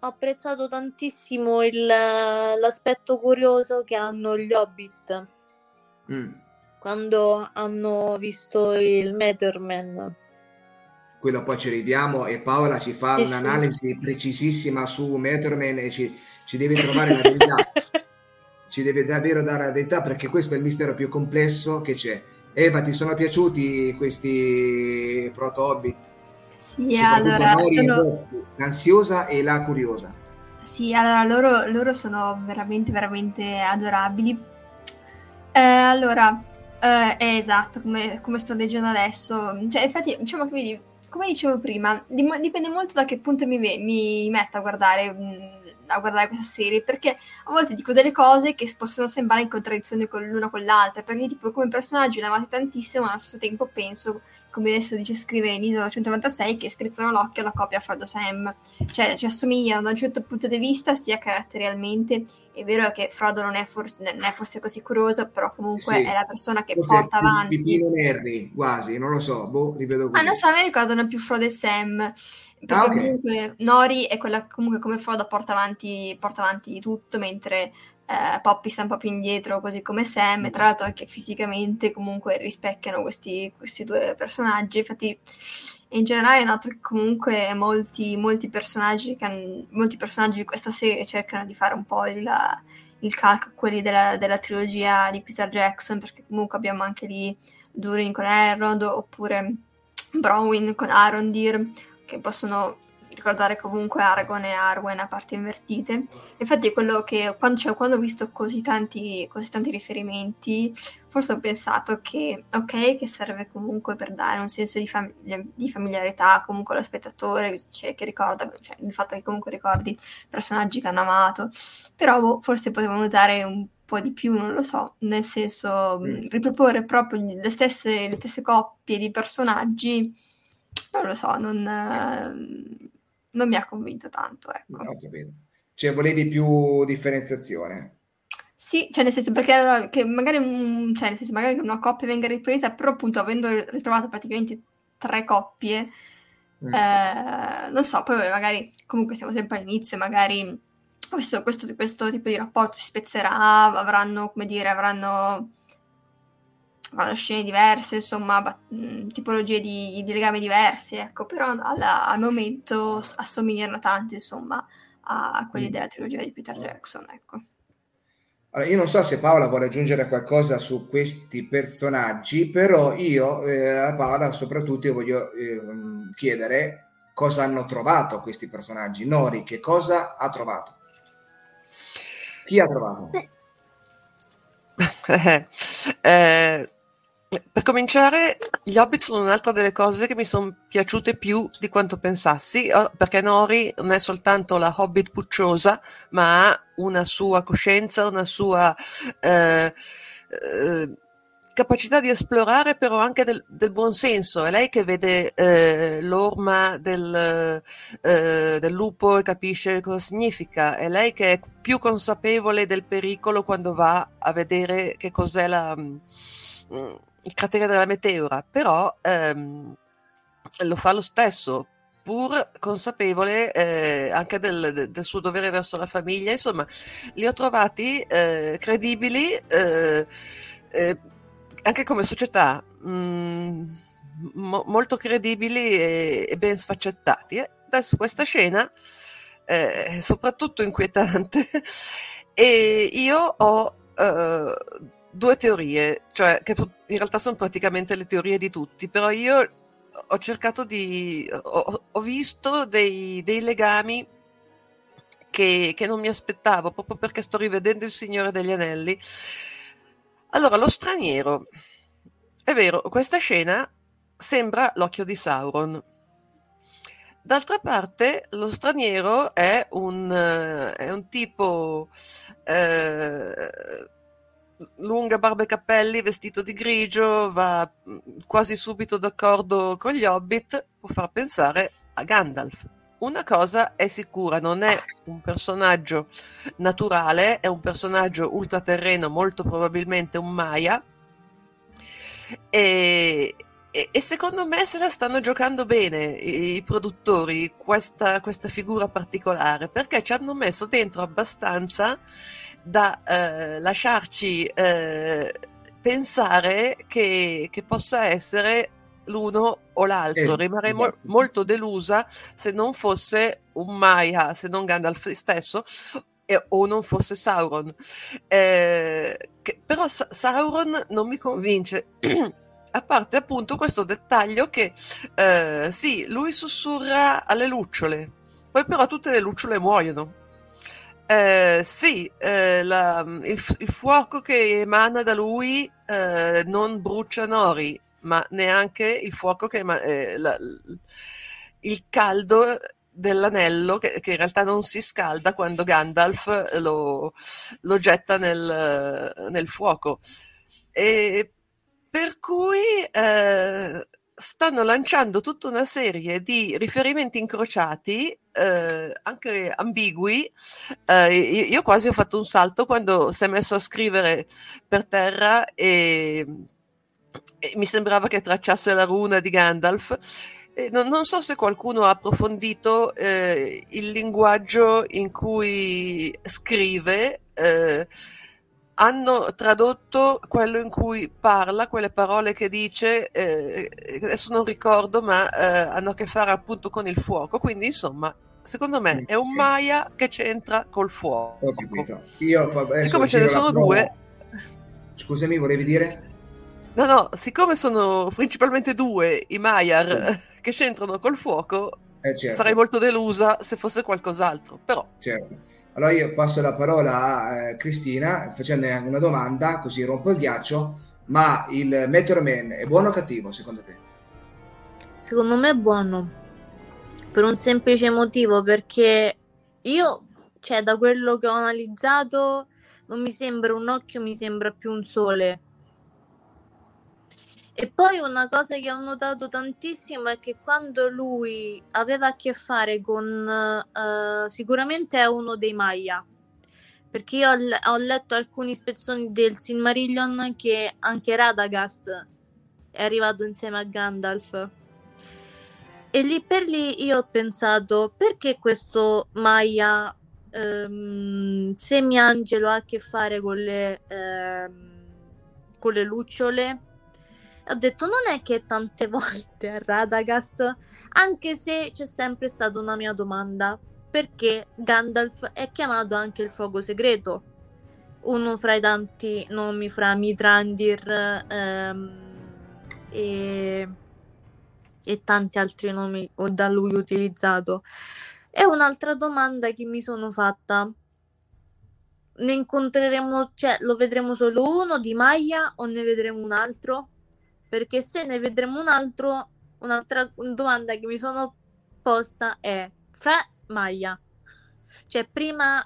ho apprezzato tantissimo il, l'aspetto curioso che hanno gli Hobbit. Mm. Quando hanno visto il Matterman. Quello poi ci ridiamo e Paola ci fa sì, un'analisi sì. precisissima su Matterman e ci, ci deve trovare la verità. ci deve davvero dare la verità perché questo è il mistero più complesso che c'è. Eva, ti sono piaciuti questi proto-hobbit? Sì, allora sono... L'ansiosa e la curiosa. Sì, allora loro, loro sono veramente, veramente adorabili. Eh, allora, eh, è esatto, come, come, sto leggendo adesso. Cioè, infatti, diciamo che come dicevo prima, dipende molto da che punto mi, mi metto a guardare mh, a guardare questa serie perché a volte dico delle cose che possono sembrare in contraddizione con l'una con l'altra perché tipo come personaggi li amate tantissimo ma allo stesso tempo penso come adesso dice scrive in ISO 196 che strizzano l'occhio alla coppia Frodo Sam cioè ci assomigliano da un certo punto di vista sia caratterialmente è vero che Frodo non è forse, non è forse così curioso però comunque sì. è la persona che porta avanti Pipino Merry quasi non lo so boh li vedo così ah non so me ricordano più Frodo e Sam perché ah, okay. comunque Nori è quella che comunque come Frodo porta avanti, porta avanti tutto, mentre eh, Poppy sta un po' più indietro, così come Sam, e tra l'altro anche fisicamente comunque rispecchiano questi, questi due personaggi. Infatti in generale noto che comunque molti, molti, personaggi han, molti personaggi di questa serie cercano di fare un po' il, il calco a quelli della, della, trilogia di Peter Jackson, perché comunque abbiamo anche lì Durin con Elrond, oppure Bronwyn con Arondir, che possono ricordare comunque Aragorn e Arwen a parti invertite. Infatti, quello che quando, cioè, quando ho visto così tanti, così tanti, riferimenti, forse ho pensato che ok, che serve comunque per dare un senso di, fam- di familiarità comunque allo spettatore, cioè, che ricorda, cioè, il fatto che comunque ricordi personaggi che hanno amato, però boh, forse potevano usare un po' di più, non lo so, nel senso mm. riproporre proprio le stesse, le stesse coppie di personaggi non lo so, non, non mi ha convinto tanto. Ecco. No, cioè, volevi più differenziazione? Sì, cioè nel senso perché allora, che magari, cioè nel senso, magari una coppia venga ripresa, però appunto avendo ritrovato praticamente tre coppie, mm. eh, non so, poi magari comunque siamo sempre all'inizio, magari questo, questo, questo tipo di rapporto si spezzerà, avranno, come dire, avranno avranno scene diverse, insomma, bat- tipologie di, di, legami diversi, ecco, però alla, al momento assomigliano tanto, insomma, a, a quelli mm. della trilogia di Peter Jackson, ecco. Allora, io non so se Paola vuole aggiungere qualcosa su questi personaggi, però io eh, a Paola soprattutto io voglio eh, chiedere cosa hanno trovato questi personaggi. Nori, che cosa ha trovato? Chi ha trovato? eh, per cominciare, gli Hobbit sono un'altra delle cose che mi sono piaciute più di quanto pensassi, perché Nori non è soltanto la Hobbit pucciosa, ma ha una sua coscienza, una sua... Eh, eh, capacità di esplorare però anche del, del buon senso, è lei che vede eh, l'orma del, eh, del, lupo e capisce cosa significa, è lei che è più consapevole del pericolo quando va a vedere che cos'è la, mm, il cratere della meteora, però ehm, lo fa lo stesso, pur consapevole eh, anche del, del, suo dovere verso la famiglia, insomma, li ho trovati eh, credibili eh, eh anche come società mh, mm, mo- molto credibili e, e, ben sfaccettati. Adesso questa scena è soprattutto inquietante e io ho uh, due teorie, cioè che in realtà sono praticamente le teorie di tutti, però io ho cercato di... ho, ho visto dei, dei legami che, che, non mi aspettavo, proprio perché sto rivedendo Il Signore degli Anelli. Allora, lo straniero. È vero, questa scena sembra l'occhio di Sauron. D'altra parte, lo straniero è un, è un tipo eh, lunga barba e capelli, vestito di grigio, va mm, quasi subito d'accordo con gli hobbit, può far pensare a Gandalf. Una cosa è sicura, non è un personaggio naturale, è un personaggio ultraterreno, molto probabilmente un Maya, e, e, e, secondo me se la stanno giocando bene i, produttori, questa, questa, figura particolare, perché ci hanno messo dentro abbastanza da eh, lasciarci eh, pensare che, che, possa essere l'uno o l'altro. Eh, Rimarrei mo- esatto. molto delusa se non fosse un Maya, se non Gandalf stesso, o non fosse Sauron. Eh, che, però Sa- Sauron non mi convince. a parte appunto questo dettaglio che eh, sì, lui sussurra alle lucciole, poi però tutte le lucciole muoiono. Eh, sì, eh, la, il, il, fuoco che emana da lui eh, non brucia Nori, ma neanche il fuoco che emana, eh, la, il caldo dell'anello che, che, in realtà non si scalda quando Gandalf lo, lo getta nel, nel, fuoco. E per cui eh, stanno lanciando tutta una serie di riferimenti incrociati, eh, anche ambigui. Eh, io quasi ho fatto un salto quando si è messo a scrivere per terra e, e mi sembrava che tracciasse la runa di Gandalf. Non, non, so se qualcuno ha approfondito eh, il linguaggio in cui scrive. Eh, hanno tradotto quello in cui parla, quelle parole che dice, eh, adesso non ricordo, ma eh, hanno a che fare appunto con il fuoco. Quindi, insomma, secondo me è un Maya che c'entra col fuoco. Ho capito. Io, Siccome ce ne sono due. Scusami, volevi dire? No, no, siccome sono principalmente due i Maiar sì. che c'entrano col fuoco, eh, certo. sarei molto delusa se fosse qualcos'altro. Però. Certo. Allora io passo la parola a eh, Cristina facendo una domanda, così rompo il ghiaccio. Ma il Metro Man è buono o cattivo secondo te? Secondo me è buono. Per un semplice motivo, perché io, cioè, da quello che ho analizzato, non mi sembra un occhio, mi sembra più un sole. E poi una cosa che ho notato tantissimo è che quando lui aveva a che fare con... Uh, sicuramente è uno dei Maya, perché io ho, ho, letto alcuni spezzoni del Silmarillion che anche Radagast è arrivato insieme a Gandalf. E lì per lì io ho pensato, perché questo Maya um, semiangelo ha a che fare con le, um, con le lucciole? Ho detto non è che tante volte a Radagast, anche se c'è sempre stata una mia domanda, perché Gandalf è chiamato anche il fuoco segreto, uno fra i tanti nomi fra Mitrandir ehm, e, e tanti altri nomi da lui utilizzato. E un'altra domanda che mi sono fatta, ne incontreremo, cioè lo vedremo solo uno di Maya o ne vedremo un altro? Perché se ne vedremo un altro, un'altra domanda che mi sono posta è fra Maya, cioè prima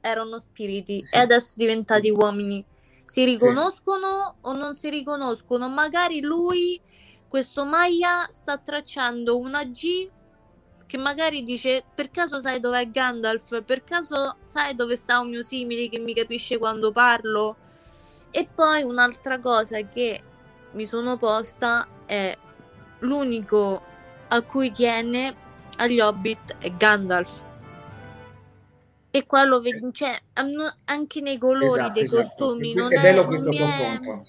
erano spiriti sì. e adesso diventati uomini. si riconoscono sì. o non si riconoscono. Magari lui, questo Maya, sta tracciando una G che magari dice per caso sai dov'è Gandalf? Per caso sai dove sta un mio simile che mi capisce quando parlo? E poi un'altra cosa che mi sono posta è l'unico a cui tiene agli Hobbit è Gandalf. E qua lo vedo, cioè, anche nei colori esatto, dei esatto. costumi. Non è, bello questo confronto.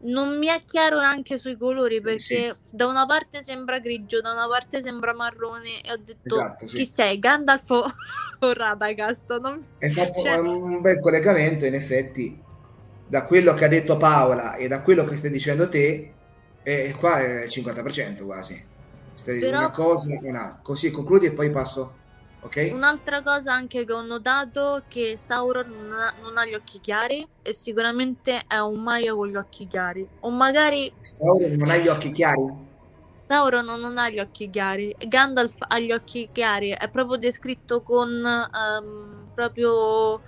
Non mi è chiaro anche sui colori perché sì. da una parte sembra grigio, da una parte sembra marrone e ho detto esatto, sì. chi sei, Gandalf o, o Radagast? Non... È fatto cioè... un bel collegamento in effetti da quello che ha detto Paola e da quello che stai dicendo te, e qua è il 50% quasi. Stai Però... una cosa, una. Così concludi e poi passo. Ok? Un'altra cosa anche che ho notato è che Sauron non ha, non ha, gli occhi chiari e sicuramente è un Maia con gli occhi chiari. O magari... Sauron non ha gli occhi chiari? Sauron non ha gli occhi chiari. Gandalf ha gli occhi chiari. È proprio descritto con um, proprio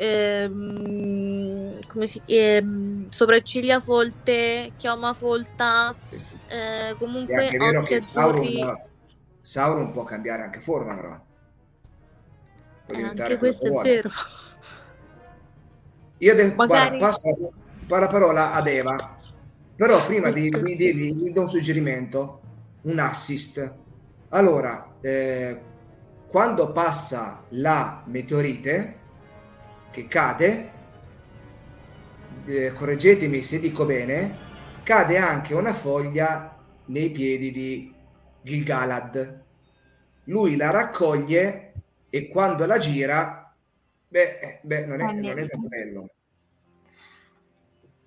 ehm, come si ehm, sopracciglia folte, chioma folta, eh, comunque è vero che Sauron, Sauron, può cambiare anche forma però. Eh, anche questo è vero. Io adesso Magari... guarda, passo la parola ad Eva, però prima di, di, di, di do un suggerimento, un assist. Allora, eh, quando passa la meteorite, che cade, eh, correggetemi se dico bene, cade anche una foglia nei piedi di Gilgalad. Lui la raccoglie e quando la gira, beh, beh non, è, non è tanto bello.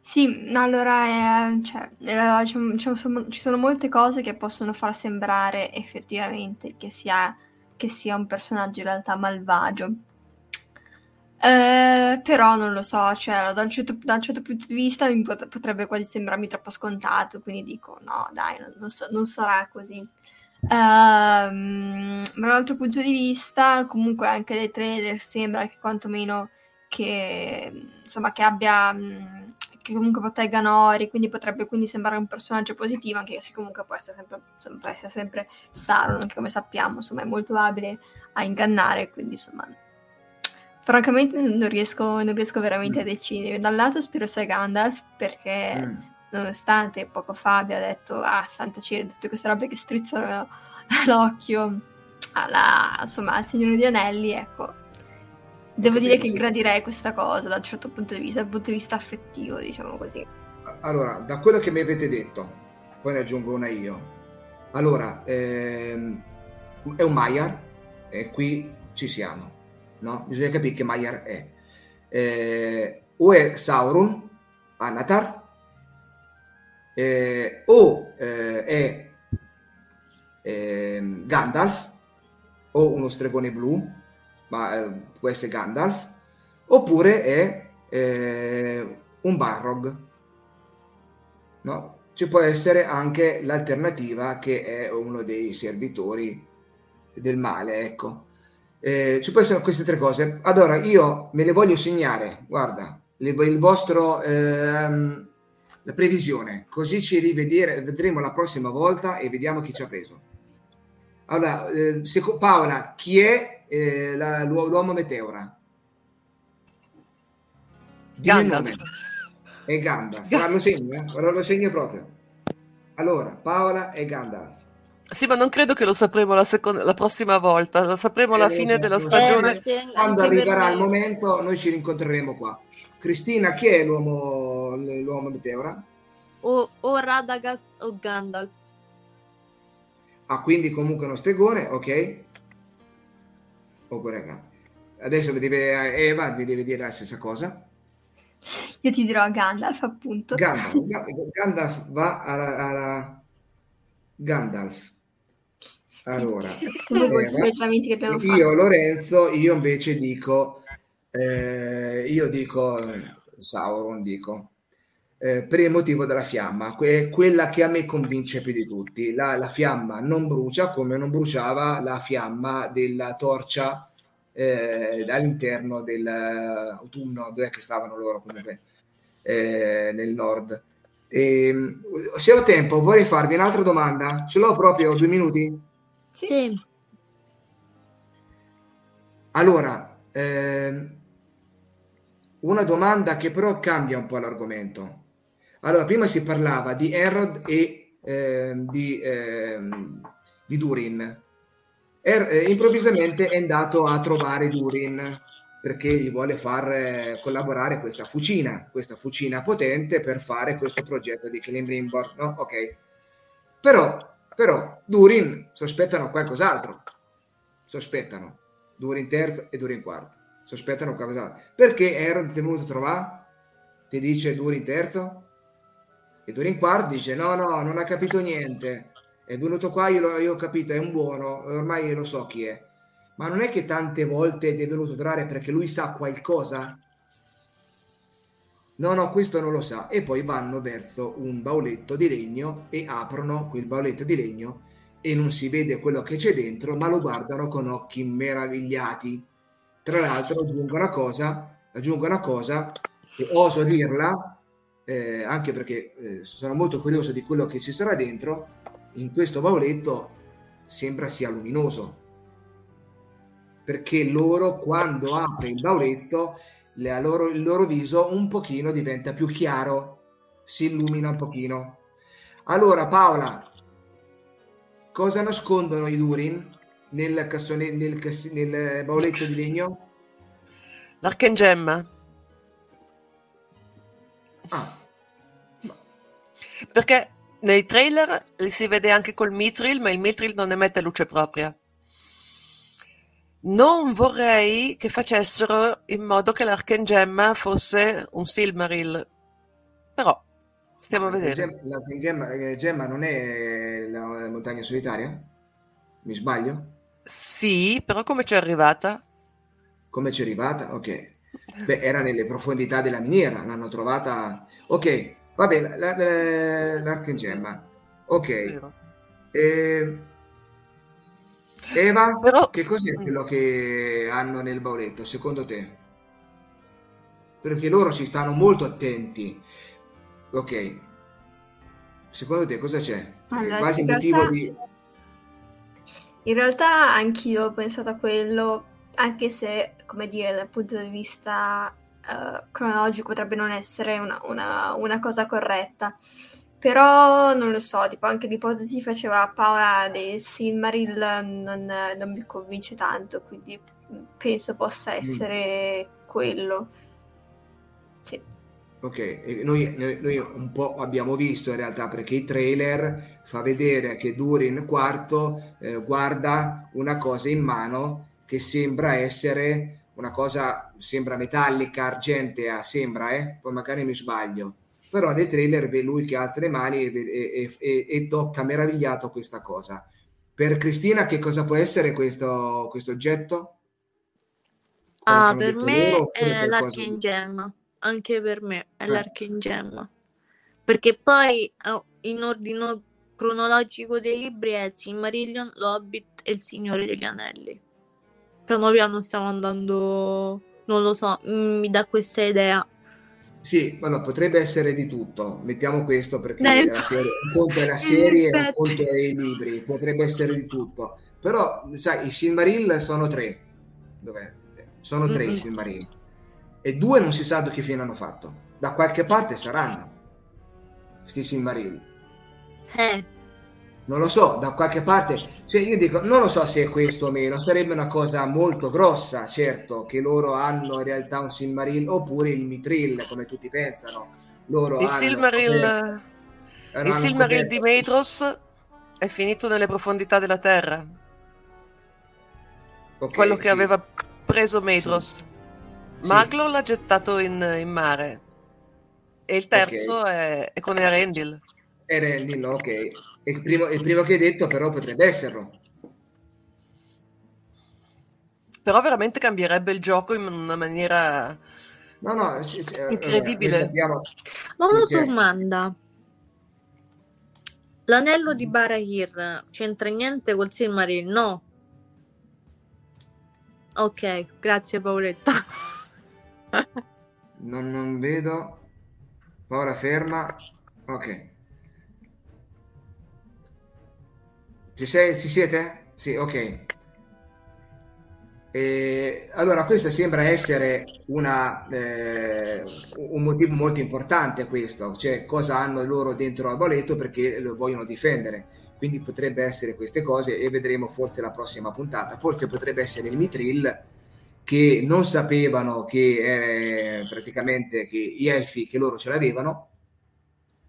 Sì, allora eh, cioè, eh, ci, sono, ci sono molte cose che possono far sembrare effettivamente che sia, che sia un personaggio in realtà malvagio eh, però non lo so, cioè, da un, certo, da un certo punto di vista mi pot- potrebbe quasi sembrarmi troppo scontato, quindi dico no, dai, non, non, sa- non sarà così. Um, ma dall'altro punto di vista, comunque anche dai trailer sembra che quantomeno che insomma che abbia che comunque protegga Nori, quindi potrebbe quindi sembrare un personaggio positivo, anche se comunque può essere sempre, può essere sempre Sauron, che come sappiamo insomma è molto abile a ingannare, quindi insomma Francamente non riesco, non riesco veramente a mm. decidere. Da un lato spero sia Gandalf perché mm. nonostante poco fa abbia detto ah santa cielo tutte queste robe che strizzano l'occhio alla, insomma, al Signore di Anelli, ecco. Devo dire che gradirei questa cosa da un certo punto di vista, dal punto di vista affettivo, diciamo così. Allora, da quello che mi avete detto, poi ne aggiungo una io. Allora, ehm, è un Maiar e qui ci siamo no? Bisogna capire che Maiar è. Eh, o è Sauron, Anatar, eh, o eh, è ehm, Gandalf, o uno stregone blu, ma eh, può essere Gandalf, oppure è eh, un Barrog. No? Ci può essere anche l'alternativa che è uno dei servitori del male, ecco. Eh, ci possono essere queste tre cose. Allora, io me le voglio segnare, guarda, il vostro, ehm, la previsione, così ci rivedremo la prossima volta e vediamo chi ci ha preso. Allora, eh, seco, Paola, chi è eh, la, l'uomo meteora? Gandalf. È Gandalf. Guarda, lo segno, eh? Lo segno proprio. Allora, Paola e Gandalf. Sì, ma non credo che lo sapremo la, seconda, la prossima volta, lo sapremo alla eh, fine della stagione. Eh, Quando arriverà il momento, noi ci rincontreremo qua. Cristina, chi è l'uomo, l'uomo meteora? O, o Radagast o Gandalf. Ah, quindi comunque uno stregone, ok? Oppure Gandalf. Adesso mi deve, Eva mi deve dire la stessa cosa. Io ti dirò Gandalf, appunto. Gandalf, Gandalf va alla, alla Gandalf. Allora, eh, io Lorenzo, io invece dico, eh, io dico Sauron, dico, eh, per il motivo della fiamma, que- quella che a me convince più di tutti. La, la, fiamma non brucia come non bruciava la fiamma della torcia eh, all'interno dell'autunno, dove che stavano loro comunque. eh, nel nord. E, se ho tempo, vorrei farvi un'altra domanda. Ce l'ho proprio due minuti? Sì. Allora, ehm, una domanda che però cambia un po' l'argomento. Allora, prima si parlava di Erod e ehm, di, ehm, di Durin. Er, eh, improvvisamente è andato a trovare Durin perché gli vuole far eh, collaborare questa fucina, questa fucina potente per fare questo progetto di Celebrimbor, no? Ok. Però, però, Durin sospettano qualcos'altro. Sospettano. Durin terza e Durin quarta. Sospettano qualcos'altro. Perché Erod ti è venuto a trovare? Ti dice Durin terzo? E Durin quarto dice no, no, non ha capito niente. È venuto qua, io, io ho capito, è un buono, ormai lo so chi è ma non è che tante volte ti è venuto durare perché lui sa qualcosa? No, no, questo non lo sa. E poi vanno verso un bauletto di legno e aprono quel bauletto di legno e non si vede quello che c'è dentro, ma lo guardano con occhi meravigliati. Tra l'altro aggiungo una cosa, aggiungo una cosa che oso dirla, eh, anche perché eh, sono molto curioso di quello che ci sarà dentro. In questo bauletto sembra sia luminoso perché loro quando apre il bauletto loro, il loro viso un pochino diventa più chiaro, si illumina un pochino. Allora Paola, cosa nascondono i Durin nel, cassone, nel, nel bauletto di legno? L'archengemma. Ah. Perché nei trailer si vede anche col mitril, ma il mitril non emette luce propria. Non vorrei che facessero in modo che l'Arcangemma fosse un Silmaril, però stiamo a vedere. L'Arcangemma non è la montagna solitaria? Mi sbaglio? Sì, però come c'è arrivata? Come c'è arrivata? Ok. Beh, era nelle profondità della miniera, l'hanno trovata... Ok, vabbè, l'Arcangemma. Ok. Eh, Eva, Però... che cos'è quello che hanno nel bauletto, secondo te? Perché loro ci stanno molto attenti. Ok. Secondo te cosa c'è? Allora, quasi in motivo realtà... di... In realtà anch'io ho pensato a quello, anche se, come dire, dal punto di vista uh, cronologico potrebbe non essere una, una, una cosa corretta. Però non lo so, tipo anche l'ipotesi faceva Paola del Silmaril non, non mi convince tanto, quindi penso possa mm. essere mm. quello. Sì. Ok, noi, noi, noi, un po' abbiamo visto in realtà perché il trailer fa vedere che Durin quarto eh, guarda una cosa in mano che sembra essere una cosa, sembra metallica, argentea, sembra, eh? poi magari mi sbaglio però nel trailer vede lui che alza le mani e, e, e, e, tocca meravigliato questa cosa. Per Cristina che cosa può essere questo, questo oggetto? Ah, per me è l'archengemma, anche per me è eh. l'archengemma. Perché poi oh, in ordine cronologico dei libri è Silmarillion, l'Hobbit e il Signore degli Anelli. Piano piano stiamo andando, non lo so, mi dà questa idea. Sì, ma no, potrebbe essere di tutto. Mettiamo questo perché la serie, un conto è la serie un conto è i libri. Potrebbe essere di tutto. Però, sai, i Silmaril sono tre. Dov'è? Sono tre mm-hmm. i Silmaril. E due non si sa da che fine hanno fatto. Da qualche parte saranno. Questi Silmaril. Eh. Non lo so, da qualche parte, cioè io dico, non lo so se è questo o meno, sarebbe una cosa molto grossa, certo, che loro hanno in realtà un Silmaril oppure il Mitril, come tutti pensano. Loro il hanno, Silmaril, eh, il Silmaril di Maedros è finito nelle profondità della Terra. Okay, Quello che sì. aveva preso Maedros. Sì. Maglo sì. l'ha gettato in, in, mare. E il terzo okay. è, è con Erendil. Erendil, ok il primo, il primo che hai detto però potrebbe esserlo. Però veramente cambierebbe il gioco in una maniera no, no, incredibile. Sappiamo, Ma una domanda. L'anello di Barahir c'entra niente col Silmaril? No. Ok, grazie Paoletta. non, non vedo. Paola ferma. Ok. Ci, sei, ci siete? Sì, ok. E, allora, questo sembra essere una, eh, un motivo molto importante questo, cioè cosa hanno loro dentro al boletto perché lo vogliono difendere. Quindi potrebbe essere queste cose e vedremo forse la prossima puntata. Forse potrebbe essere il Mitril che non sapevano che eh, praticamente che gli elfi che loro ce l'avevano,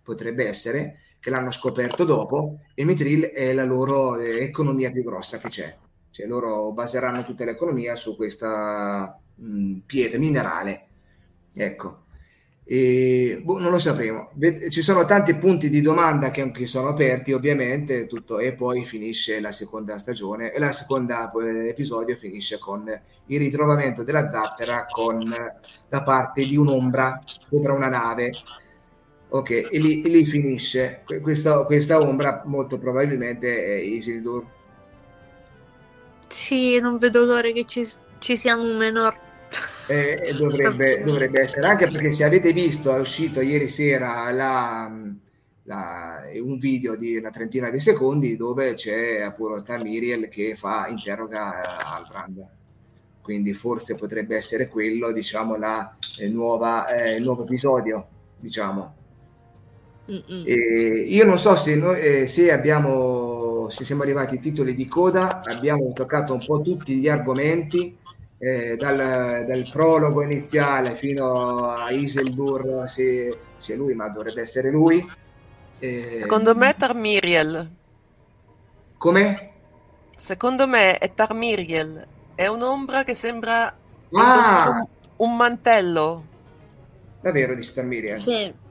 potrebbe essere, che l'hanno scoperto dopo e Mitril è la loro eh, economia più grossa che c'è. Cioè loro baseranno tutta l'economia su questa mh, pietra minerale. Ecco. E, boh, non lo sapremo. Ci sono tanti punti di domanda che anche sono aperti, ovviamente, tutto, e poi finisce la seconda stagione, e la seconda eh, episodio finisce con il ritrovamento della zattera con, da parte di un'ombra sopra una nave. Ok, e lì, e lì finisce. Questa, questa, ombra molto probabilmente è Isildur. Sì, non vedo l'ora che ci, ci sia un menor eh, dovrebbe, dovrebbe, essere anche perché se avete visto è uscito ieri sera la, la, un video di una trentina di secondi dove c'è appunto Tamiriel che fa interroga Albrand quindi forse potrebbe essere quello diciamo la eh, nuova, eh, il nuovo episodio diciamo io non so se, noi, eh, se abbiamo se siamo arrivati ai titoli di coda abbiamo toccato un po' tutti gli argomenti eh, dal, dal, prologo iniziale fino a Isildur, se, se lui, ma dovrebbe essere lui. Eh, Secondo me è Tarmiriel. Come? Secondo me è Tarmiriel. È un'ombra che sembra ah! un mantello. Davvero dice Tarmiriel? Sì.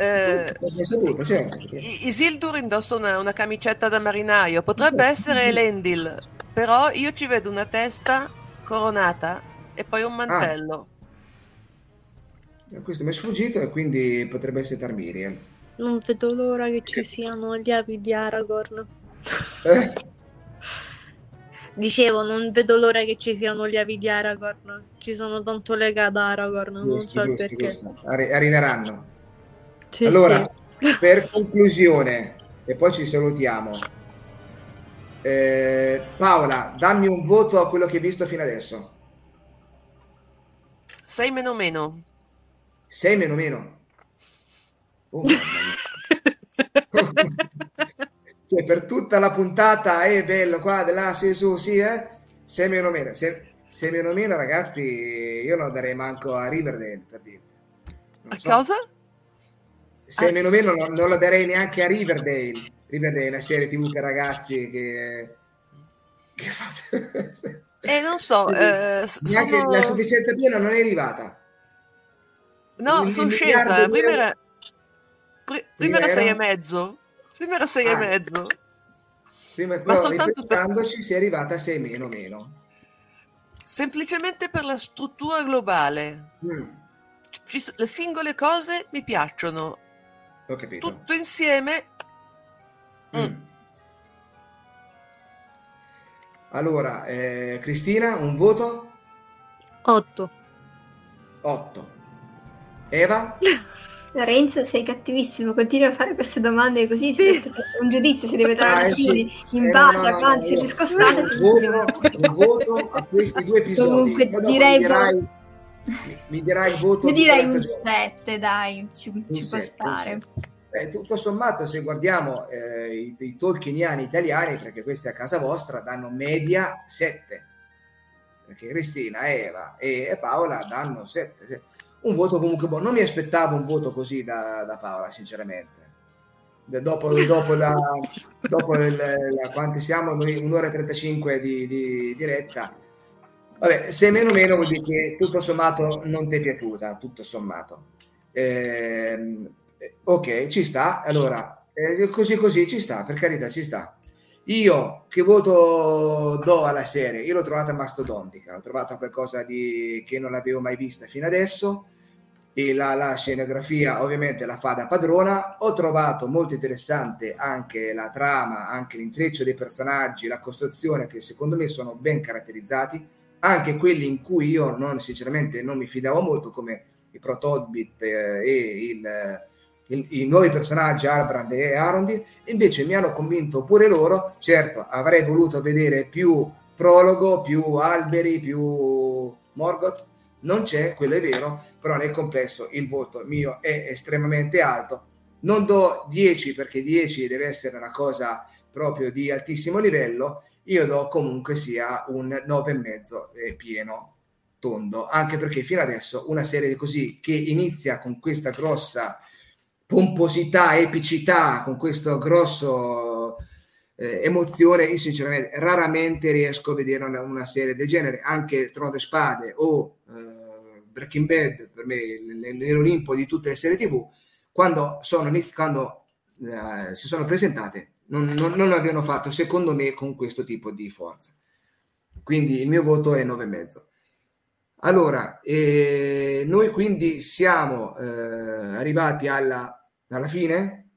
Eh, saputo, certo. Isildur indossa una, una, camicetta da marinaio, potrebbe essere Elendil, però io ci vedo una testa coronata e poi un mantello. Ah. Questo mi è sfuggito e quindi potrebbe essere Tarmiriel. Non vedo l'ora che ci siano gli avi di Aragorn. Eh? Dicevo, non vedo l'ora che ci siano gli avi di Aragorn. Ci sono tanto legati ad Aragorn, giusto, non so giusto, perché. Giusto. Arri- arriveranno. Sì, allora, sì. per conclusione, e poi ci salutiamo. Eh, Paola, dammi un voto a quello che hai visto fino adesso. 6 meno meno. 6 meno meno. Oh, cioè, per tutta la puntata è bello qua, di là, sì, su, sì, eh? 6 meno meno. 6 meno meno, ragazzi, io non darei manco a Riverdale per dire. a so. cosa? 6 ah. meno meno non, non lo darei neanche a Riverdale Riverdale è una serie tv per ragazzi che, che fate... Eh, non so, eh, sono... la sufficienza piena non è arrivata. No, sono scesa. Prima era, pr- prima era sei e mezzo. Prima era sei ah. e mezzo. Prima, Ma soltanto per... si è arrivata a 6 meno meno. Semplicemente per la struttura globale. Mm. Ci, le singole cose mi piacciono. Ho capito. Tutto insieme Mm. Allora, eh, Cristina, un voto? 8. 8. Eva? Renzo, sei cattivissimo, continua a fare queste domande così, un giudizio si deve dare alla ah, fine, sì. in eh, base no, no, a è discostato. Un, voto, a questi due episodi. Comunque direi... Mi dirai, mi dirai il voto. Io direi un 7, dai, ci, ci può stare. Eh, tutto sommato, se guardiamo eh, i, i tolkieniani italiani, perché questi a casa vostra danno media 7, perché Cristina, Eva e, Paola danno 7. Un voto comunque buono. Non mi aspettavo un voto così da, da Paola, sinceramente. Dopo, dopo, la, dopo il, la, quanti siamo? Un'ora e 35 di, di diretta. Vabbè, se meno meno vuol dire che tutto sommato non ti è piaciuta, tutto sommato. Eh, ok, ci sta. Allora, eh, così così ci sta, per carità, ci sta. Io che voto do alla serie? Io l'ho trovata mastodontica, l'ho trovata qualcosa di, che non avevo mai vista fino adesso e la, la, scenografia ovviamente la fa da padrona. Ho trovato molto interessante anche la trama, anche l'intreccio dei personaggi, la costruzione che secondo me sono ben caratterizzati, anche quelli in cui io non, sinceramente non mi fidavo molto come i Protobit eh, e il, il, i nuovi personaggi Albrand e Arondi, invece mi hanno convinto pure loro, certo avrei voluto vedere più prologo, più alberi, più Morgoth, non c'è, quello è vero, però nel complesso il voto mio è estremamente alto. Non do 10 perché 10 deve essere una cosa proprio di altissimo livello, io do comunque sia un 9,5 eh, pieno tondo, anche perché fino adesso una serie così che inizia con questa grossa pomposità, epicità, con questo grosso eh, emozione, io sinceramente raramente riesco a vedere una, una serie del genere, anche Trono de Spade o eh, Breaking Bad, per me nell'Olimpo di tutte le serie tv, quando, sono, quando eh, si sono presentate non, non, non l'abbiano fatto secondo me con questo tipo di forza. Quindi il mio voto è 9,5. Allora, eh, noi quindi siamo eh, arrivati alla, alla, fine.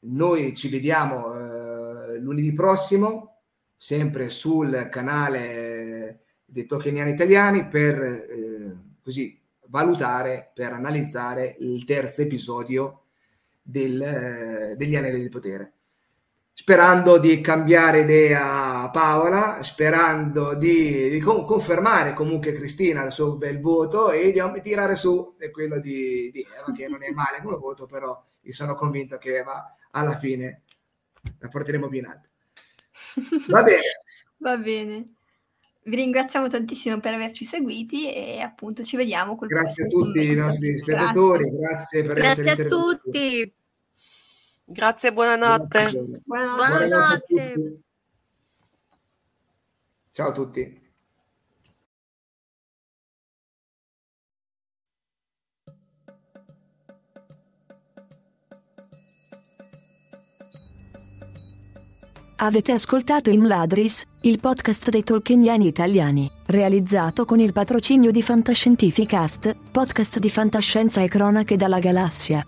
Noi ci vediamo eh, lunedì prossimo, sempre sul canale dei tokeniani italiani, per eh, così valutare, per analizzare il terzo episodio del, eh, degli Anelli di Potere sperando di cambiare idea Paola, sperando di, di confermare comunque Cristina il suo bel voto e di, tirare su quello di, di, Eva, che non è male come voto, però io sono convinto che Eva alla fine la porteremo più in alto. Va bene. Va bene. Vi ringraziamo tantissimo per averci seguiti e appunto ci vediamo. Grazie a tutti i nostri spettatori, grazie, grazie per grazie essere Grazie a tutti. Grazie, buonanotte. Buonanotte. buonanotte. buonanotte. Ciao a tutti. Avete ascoltato Imladris, il podcast dei tolkieniani italiani, realizzato con il patrocinio di Fantascientificast, podcast di fantascienza e cronache dalla galassia.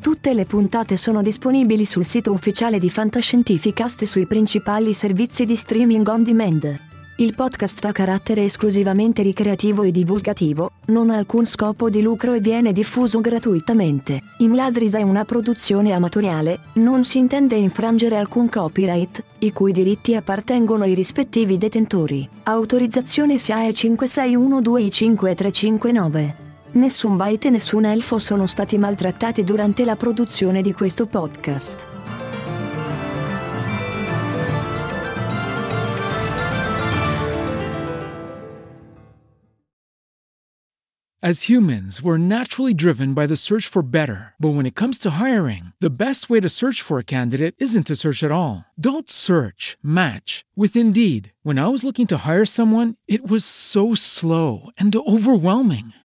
Tutte le puntate sono disponibili sul sito ufficiale di Fantascientificast e sui principali servizi di streaming on demand. Il podcast ha carattere esclusivamente ricreativo e divulgativo, non ha alcun scopo di lucro e viene diffuso gratuitamente. Imladris è una produzione amatoriale, non si intende infrangere alcun copyright, i cui diritti appartengono ai rispettivi detentori. Autorizzazione SIAE 5612I5359. Nessun bite e nessun elfo sono stati maltrattati durante la produzione di questo podcast. As humans, we're naturally driven by the search for better. But when it comes to hiring, the best way to search for a candidate isn't to search at all. Don't search, match with Indeed. When I was looking to hire someone, it was so slow and overwhelming.